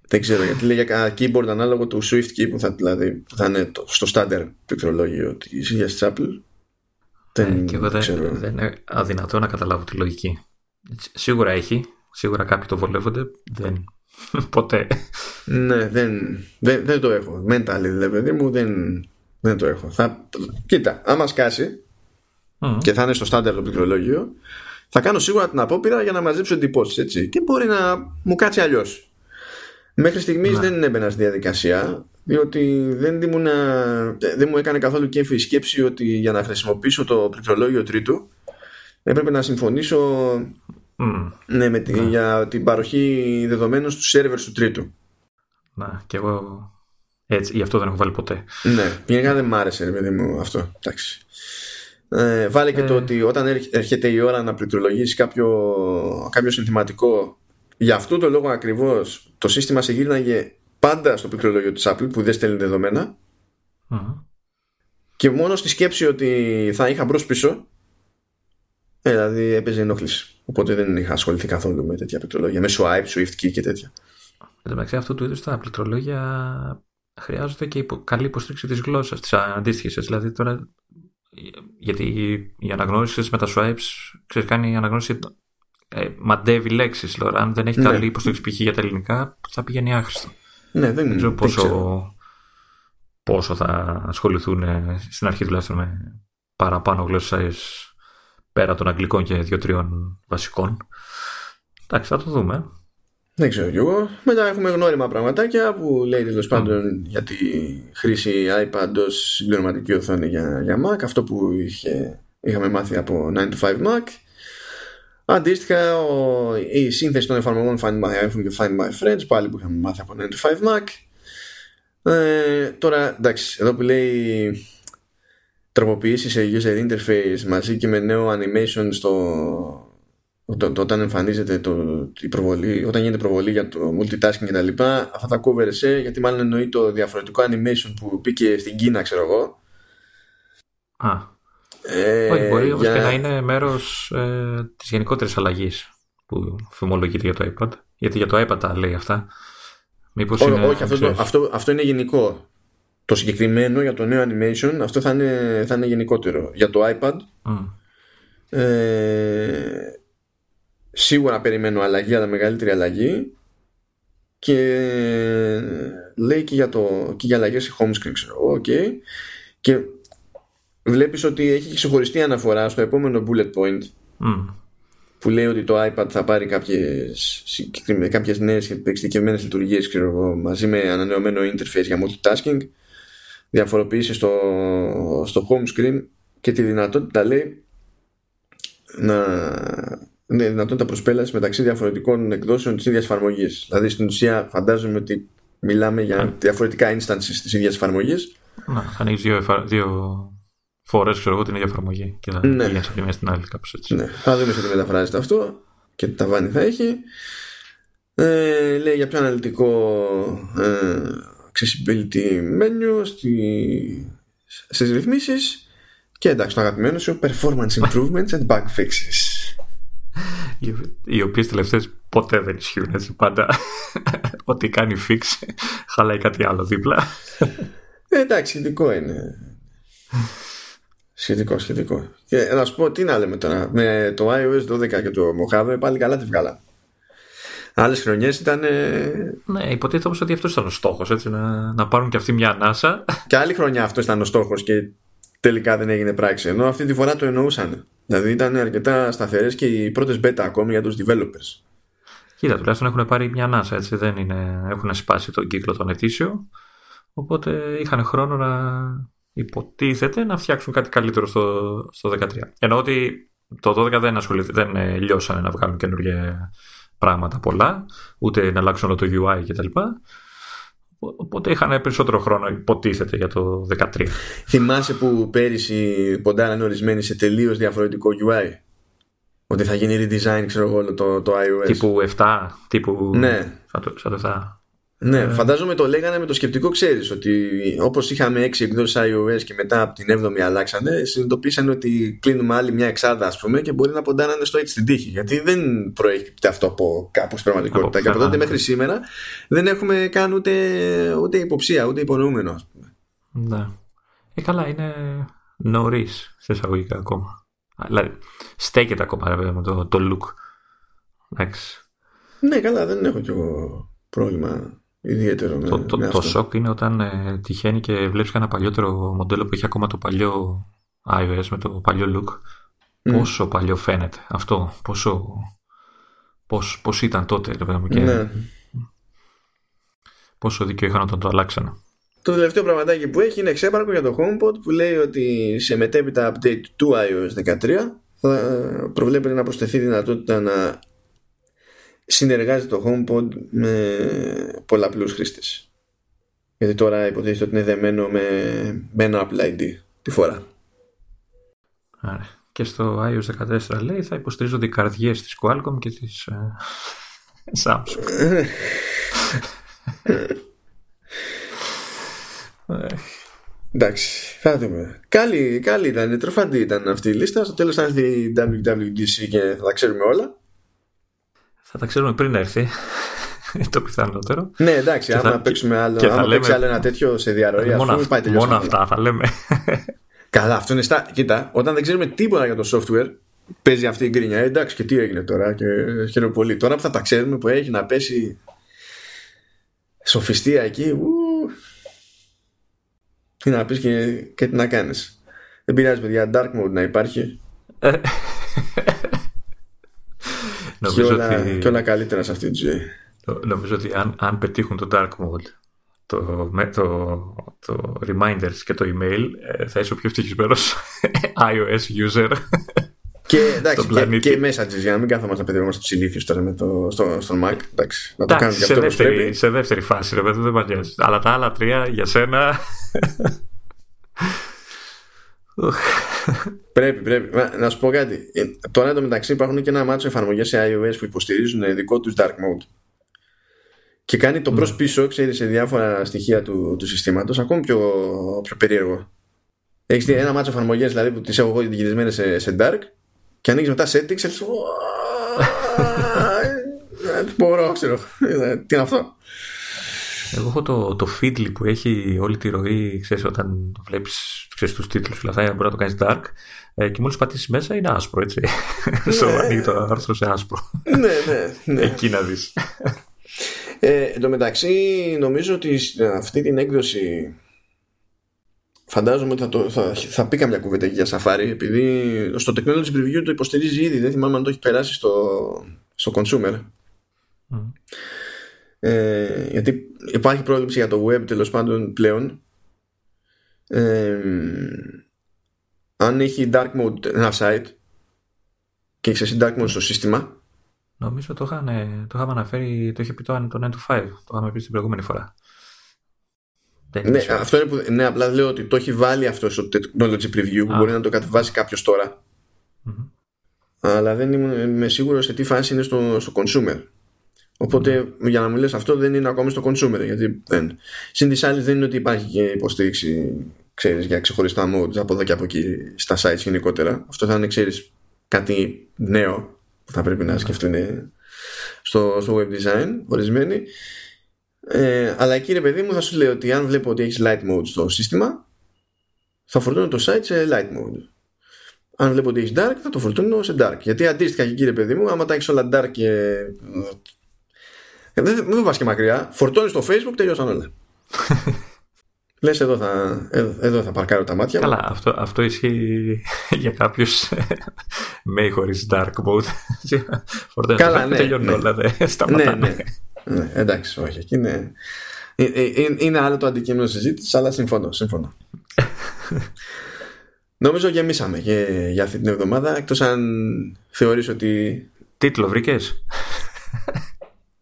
Δεν ξέρω γιατί λέει για keyboard ανάλογο του Swift key που θα, δηλαδή, που θα είναι στο standard πληκτρολόγιο της ίδιας Apple δεν, ε, και εγώ δεν, δεν είναι αδυνατό να καταλάβω τη λογική. Σίγουρα έχει, σίγουρα κάποιοι το βολεύονται, δεν. Ποτέ. Ναι, δεν, δεν, δεν το έχω. Mental, δηλαδή, παιδί μου, δεν, δεν το έχω. Θα, κοίτα, άμα σκάσει, και θα είναι στο στάνταρ το πληκτρολόγιο, θα κάνω σίγουρα την απόπειρα για να μαζέψω εντυπώσεις. Έτσι. Και μπορεί να μου κάτσει αλλιώς. Μέχρι στιγμής ναι. δεν έμπαινα στη διαδικασία, διότι δεν, ήμουν, δεν μου έκανε καθόλου κέφι η σκέψη ότι για να χρησιμοποιήσω το πληκτρολόγιο τρίτου έπρεπε να συμφωνήσω mm. ναι, με τη, για την παροχή δεδομένων στους σερβερ του τρίτου. Να, και εγώ έτσι, γι' αυτό δεν έχω βάλει ποτέ. Ναι, γενικά δεν μ' άρεσε, ρε παιδί μου, αυτό. Εντάξει. Ε, βάλε και το ε. ότι όταν έρχεται η ώρα να πληκτρολογήσει κάποιο, κάποιο συνθηματικό, για αυτό το λόγο ακριβώς το σύστημα σε γύρναγε πάντα στο πληκτρολόγιο της Apple που δεν στέλνει Και μόνο στη σκέψη ότι θα είχα μπρος πίσω, ε, δηλαδή έπαιζε ενόχληση. Οπότε δεν είχα ασχοληθεί καθόλου με τέτοια πληκτρολόγια, με swipe, swift key και τέτοια. Εν τω μεταξύ, αυτού του είδους τα πληκτρολόγια χρειάζονται και υπο, καλή υποστήριξη της γλώσσας, της αντίστοιχης. Δηλαδή τώρα, γιατί η αναγνώριση με τα swipes, ξέρεις, κάνει η αναγνώριση. Ε, μαντεύει λέξεις. Δηλαδή, αν δεν έχει ναι. καλή υποστήριξη π.χ. για τα ελληνικά, θα πηγαίνει άχρηστο. Ναι, δεν, δεν ξέρω πόσο, πόσο θα ασχοληθούν ε, στην αρχή τουλάχιστον με παραπάνω γλώσσες πέρα των αγγλικών και δύο-τριών βασικών. Εντάξει, θα το δούμε. Δεν ξέρω κι εγώ. Μετά έχουμε γνώριμα πραγματάκια που λέει τέλος πάντων για τη χρήση iPad ω συμπληρωματική οθόνη για, για Mac. Αυτό που είχε, είχαμε μάθει από 9 to 5 Mac. Αντίστοιχα, ο, η σύνθεση των εφαρμογών Find My iPhone και Find My Friends, πάλι που είχαμε μάθει από 9 to 5 Mac. Ε, τώρα, εντάξει, εδώ που λέει τροποποιήσεις σε user interface μαζί και με νέο animation στο, όταν εμφανίζεται το, η προβολή, όταν γίνεται προβολή για το multitasking και τα λοιπά, αυτά τα κόβερεσαι γιατί μάλλον εννοεί το διαφορετικό animation που μπήκε στην Κίνα, ξέρω εγώ. Α. Ε, Όχι, μπορεί για... και να είναι μέρος ε, της γενικότερης αλλαγής που φημολογείται για το iPad. Γιατί για το iPad τα λέει αυτά. Μήπως Ό, είναι, όχι, αυτό, αυτό, αυτό είναι γενικό. Το συγκεκριμένο για το νέο animation, αυτό θα είναι, θα είναι γενικότερο. Για το iPad, mm. ε, σίγουρα περιμένω αλλαγή, αλλά μεγαλύτερη αλλαγή και λέει και για, το, και για αλλαγές σε home screen ξέρω okay. και βλέπεις ότι έχει ξεχωριστή αναφορά στο επόμενο bullet point mm. που λέει ότι το iPad θα πάρει κάποιες, κάποιες νέες εξειδικευμένες λειτουργίες ξέρω, μαζί με ανανεωμένο interface για multitasking διαφοροποιήσει στο, στο home screen και τη δυνατότητα λέει να είναι δυνατότητα προσπέλασης μεταξύ διαφορετικών εκδόσεων της ίδιας εφαρμογής. Δηλαδή στην ουσία φαντάζομαι ότι μιλάμε για ναι. διαφορετικά instances της ίδιας εφαρμογής. Να, ανοίγει δύο, εφα... δύο φορές την ίδια εφαρμογή και θα ναι. πηγαίνει από τη μία στην άλλη, κάπως έτσι. Ναι. Θα δούμε σε τι μεταφράζεται αυτό και τι ταβάνι θα έχει. Ε, λέει για πιο αναλυτικό ε, accessibility menu στη, στις ρυθμίσεις και εντάξει το αγαπημένο σου performance improvements and bug fixes οι οποίες τελευταίες ποτέ δεν ισχύουν έτσι. Πάντα ό,τι κάνει fix χαλάει κάτι άλλο δίπλα. Ε, εντάξει, σχετικό είναι. Σχετικό, σχετικό. Και να σου πω τι να λέμε τώρα. Με το iOS 12 και το Mojave πάλι καλά τη βγάλα. Άλλες χρονιές ήταν. Ναι, υποτίθεται όμω ότι αυτός ήταν ο στόχος. Να, να πάρουν και αυτοί μια ανάσα. Και άλλη χρονιά αυτός ήταν ο στόχος και τελικά δεν έγινε πράξη. Ενώ αυτή τη φορά το εννοούσαν. Δηλαδή ήταν αρκετά σταθερές και οι πρώτες beta ακόμη για τους developers. Κοίτα, τουλάχιστον έχουν πάρει μια ανάσα, έτσι. Δεν είναι, έχουν σπάσει τον κύκλο των ετήσιο. Οπότε είχαν χρόνο να υποτίθεται να φτιάξουν κάτι καλύτερο στο, στο 13. Ενώ ότι το 12 δεν, δεν ε, λιώσανε να βγάλουν καινούργια πράγματα πολλά, ούτε να αλλάξουν όλο το UI κτλ. Οπότε είχαν περισσότερο χρόνο, υποτίθεται, για το 2013. Θυμάσαι που πέρυσι ποντάραν ορισμένοι σε τελείως διαφορετικό UI. Ότι θα γίνει redesign, ξέρω εγώ, το, το iOS. Τύπου 7, τύπου. Ναι. Σαν το, σαν το 7. Ναι, ε. φαντάζομαι το λέγανε με το σκεπτικό, ξέρεις, ότι όπως είχαμε 6 εκδόσεις iOS και μετά από την 7η αλλάξανε, συνειδητοποίησαν ότι κλείνουμε άλλη μια εξάδα, ας πούμε, και μπορεί να ποντάνανε στο έτσι την τύχη. Γιατί δεν προέρχεται αυτό από κάπου στην πραγματικότητα. Και από τότε μέχρι σήμερα δεν έχουμε καν ούτε, ούτε υποψία, ούτε υπονοούμενο, ας πούμε. Ναι. Ε, καλά, είναι νωρίς σε εισαγωγικά ακόμα. Δηλαδή, στέκεται ακόμα με το, το look. Εντάξει. Ναι, καλά, δεν έχω κι εγώ πρόβλημα ιδιαίτερο. Με, το, το, το σοκ είναι όταν ε, τυχαίνει και βλέπεις ένα παλιότερο μοντέλο που έχει ακόμα το παλιό iOS με το παλιό look. Πόσο παλιό φαίνεται αυτό, πόσο, πώς, πώς ήταν τότε, και ναι. πόσο δίκιο είχαν όταν το αλλάξανε. Το τελευταίο πραγματάκι που έχει είναι εξέπαρκο για το HomePod που λέει ότι σε μετέπειτα update του iOS 13 θα προβλέπεται να προσθεθεί δυνατότητα να συνεργάζεται το HomePod με πολλαπλούς χρήστες. Γιατί τώρα υποτίθεται ότι είναι δεμένο με, με ένα Apple ID τη φορά. Άρα. Και στο iOS 14 λέει θα υποστηρίζονται οι καρδιές της Qualcomm και της uh, Samsung. Εντάξει, θα δούμε. Καλή, καλή ήταν, τροφαντή ήταν αυτή η λίστα. Στο τέλος θα έρθει η WWDC και θα τα ξέρουμε όλα. Θα τα ξέρουμε πριν έρθει. το πιθανότερο. Ναι, εντάξει, άμα θα... παίξουμε άλλο, άμα λέμε... παίξει άλλο ένα τέτοιο σε διαρροή, μόνο, ας πούμε, πάει μόνο αυτά θα λέμε. Καλά, αυτό είναι στα. Κοίτα, όταν δεν ξέρουμε τίποτα για το software, παίζει αυτή η γκρίνια. Ε, εντάξει, και τι έγινε τώρα, και χαίρομαι πολύ. Τώρα που θα τα ξέρουμε, που έχει να πέσει σοφιστία εκεί, ου, τι να πεις και, και τι να κάνεις. Δεν πειράζει, παιδιά, dark mode να υπάρχει. Και, όλα, ότι... και όλα καλύτερα σε αυτή τη ζωή. Νομίζω ότι αν, αν πετύχουν το dark mode το, το, το reminders και το email ε, θα είσαι ο πιο ευτυχισμένος iOS user και, εντάξει, και, και messages για να μην κάθομαστε να παιδευόμαστε του ηλίθιου τώρα με το, στο, στο Mac. Εντάξει, να το κάνουμε σε, αυτό δεύτερη, σε δεύτερη φάση, ρε παιδί, δεν μαγιάζει. Αλλά τα άλλα τρία για σένα. πρέπει, πρέπει. Να σου πω κάτι. Ε, τώρα εντωμεταξύ υπάρχουν και ένα μάτσο εφαρμογές σε iOS που υποστηρίζουν δικό τους dark mode και κάνει το προς ναι. πίσω, ξέρεις, σε διάφορα στοιχεία του, του συστήματος ακόμη πιο, πιο περίεργο. Έχεις ένα μάτσο εφαρμογές δηλαδή που τις έχω εγώ γυρισμένες σε, σε dark και ανοίγεις μετά settings και μπορώ, ξέρω. Τι είναι αυτό. Εγώ έχω το, το Feedly που έχει όλη τη ροή, ξέρεις, όταν βλέπεις ξέρεις, τους τίτλους και μπορεί να το κάνεις dark ε, και μόλις πατήσεις μέσα είναι άσπρο, έτσι. Ναι. Στο ανοίγει το άρθρο σε άσπρο. ναι, ναι, ναι. Εκεί να δεις. Ε, εν τω μεταξύ νομίζω ότι αυτή την έκδοση φαντάζομαι ότι θα, το, θα, θα πει καμιά κουβέντα για Safari επειδή στο Technology Preview το υποστηρίζει ήδη δεν θυμάμαι αν το έχει περάσει στο, στο Consumer ε, γιατί υπάρχει πρόβληψη για το web τέλος πάντων πλέον ε, αν έχει dark mode ένα site και έχεις εσύ dark mode στο σύστημα Νομίζω το, είχαν, το είχαμε αναφέρει, το είχε πει το, το 9 to 5, το είχαμε πει την προηγούμενη φορά. Ναι, αυτό είναι που, ναι, απλά λέω ότι το έχει βάλει αυτό στο technology preview που μπορεί να το κατεβάσει κάποιος τώρα. Mm-hmm. Αλλά δεν είμαι σίγουρος σε τι φάση είναι στο, στο consumer. Οπότε mm-hmm. για να μου λες αυτό δεν είναι ακόμη στο consumer γιατί δεν. Συν της άλλης δεν είναι ότι υπάρχει και υποστήριξη ξέρεις, για ξεχωριστά modes από εδώ και από εκεί στα sites γενικότερα. Αυτό θα είναι ξέρεις, κάτι νέο που θα πρέπει να σκεφτούν στο, στο web design ορισμένοι ε, αλλά κύριε παιδί μου θα σου λέω ότι αν βλέπω ότι έχεις light mode στο σύστημα θα φορτώνω το site σε light mode αν βλέπω ότι έχεις dark θα το φορτώνω σε dark γιατί αντίστοιχα και κύριε παιδί μου άμα τα έχεις όλα dark και ε, δεν, δεν και μακριά φορτώνεις το facebook τελειώσαν όλα Λες, εδώ θα, εδώ θα παρκάρω τα μάτια Καλά, αυτό, αυτό ισχύει για κάποιους με χωρίς dark mode. Καλά, ναι. Τελειώνουν ναι. όλα, δεν σταματάνε. Ναι, ναι. ναι, εντάξει, όχι. Εκεί είναι, ε, ε, είναι άλλο το αντικείμενο συζήτησης, αλλά συμφωνώ. συμφωνώ. Νομίζω γεμίσαμε για, για αυτή την εβδομάδα, εκτός αν θεωρείς ότι... Τίτλο βρήκες;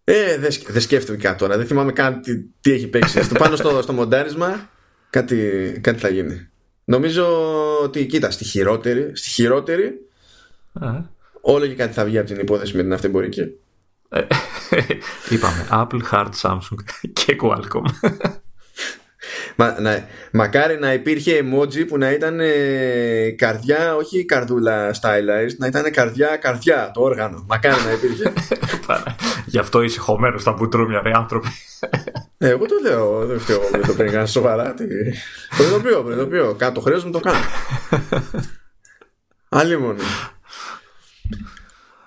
Ε, δεν δε σκέφτηκα τώρα. Δεν θυμάμαι καν τι, τι έχει παίξει. στο πάνω στο, στο μοντάρισμα κάτι, κάτι θα γίνει. Νομίζω ότι κοίτα, στη χειρότερη, στη χειρότερη όλο και κάτι θα βγει από την υπόθεση με την αυτεμπορική. Ε, είπαμε Apple, Hard, Samsung και Qualcomm. Μα, να, μακάρι να υπήρχε emoji που να ήταν ε, καρδιά, όχι καρδούλα stylized, να ήταν καρδιά, καρδιά το όργανο. Μακάρι να υπήρχε. Γι' αυτό είσαι χωμένος στα μπουτρούμια, ρε άνθρωποι. Ε, εγώ το λέω, δεν φταίω με το παίρνει σοβαρά. Τι... Προειδοποιώ, προειδοποιώ. Κάτω χρέο μου το κάνω. Άλλη μόνο.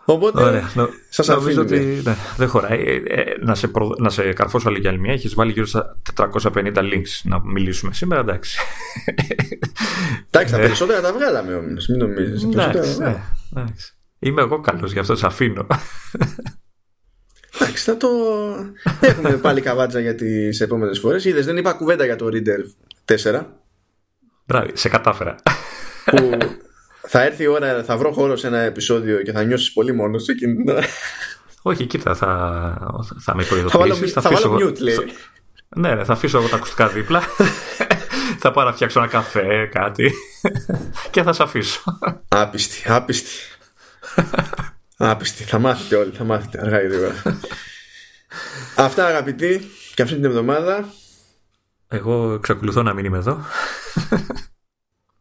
Οπότε Ωραία. Νο- σας νομίζω αφήνουμε. ότι ναι, δεν χωράει. Ε, ε, να, σε προ... να σε καρφώσω άλλη για άλλη μια. Έχεις βάλει γύρω στα 450 links να μιλήσουμε σήμερα. Εντάξει. Εντάξει, τα περισσότερα τα βγάλαμε όμως. Μην νομίζεις. εντάξει, ναι, εντάξει. Είμαι εγώ καλός, γι' αυτό σε αφήνω. Εντάξει, θα το. Έχουμε πάλι καβάτζα για τις επόμενες φορές. Είδες, δεν είπα κουβέντα για το Reader 4. Μπράβο, σε κατάφερα. Που θα έρθει η ώρα, θα βρω χώρο σε ένα επεισόδιο και θα νιώσεις πολύ μόνος σε εκείνη την ώρα. Όχι, κοίτα, θα, θα με Θα βάλω, προειδοποιήσεις. θα βάλω mute, λέει. Ναι, ναι, θα αφήσω εγώ τα ακουστικά δίπλα. θα πάω να φτιάξω ένα καφέ, κάτι. και θα σε αφήσω. Άπιστη, άπιστη. άπιστη. Θα μάθετε όλοι, θα μάθετε αργά ή γρήγορα. Αυτά αγαπητοί και αυτή την εβδομάδα. Εγώ εξακολουθώ να μην είμαι εδώ.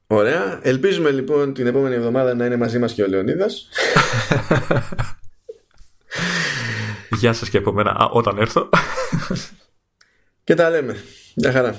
Ωραία. Ελπίζουμε λοιπόν την επόμενη εβδομάδα να είναι μαζί μας και ο Λεωνίδας. Γεια σας και από μένα α, όταν έρθω. Και τα λέμε. Γεια χαρά.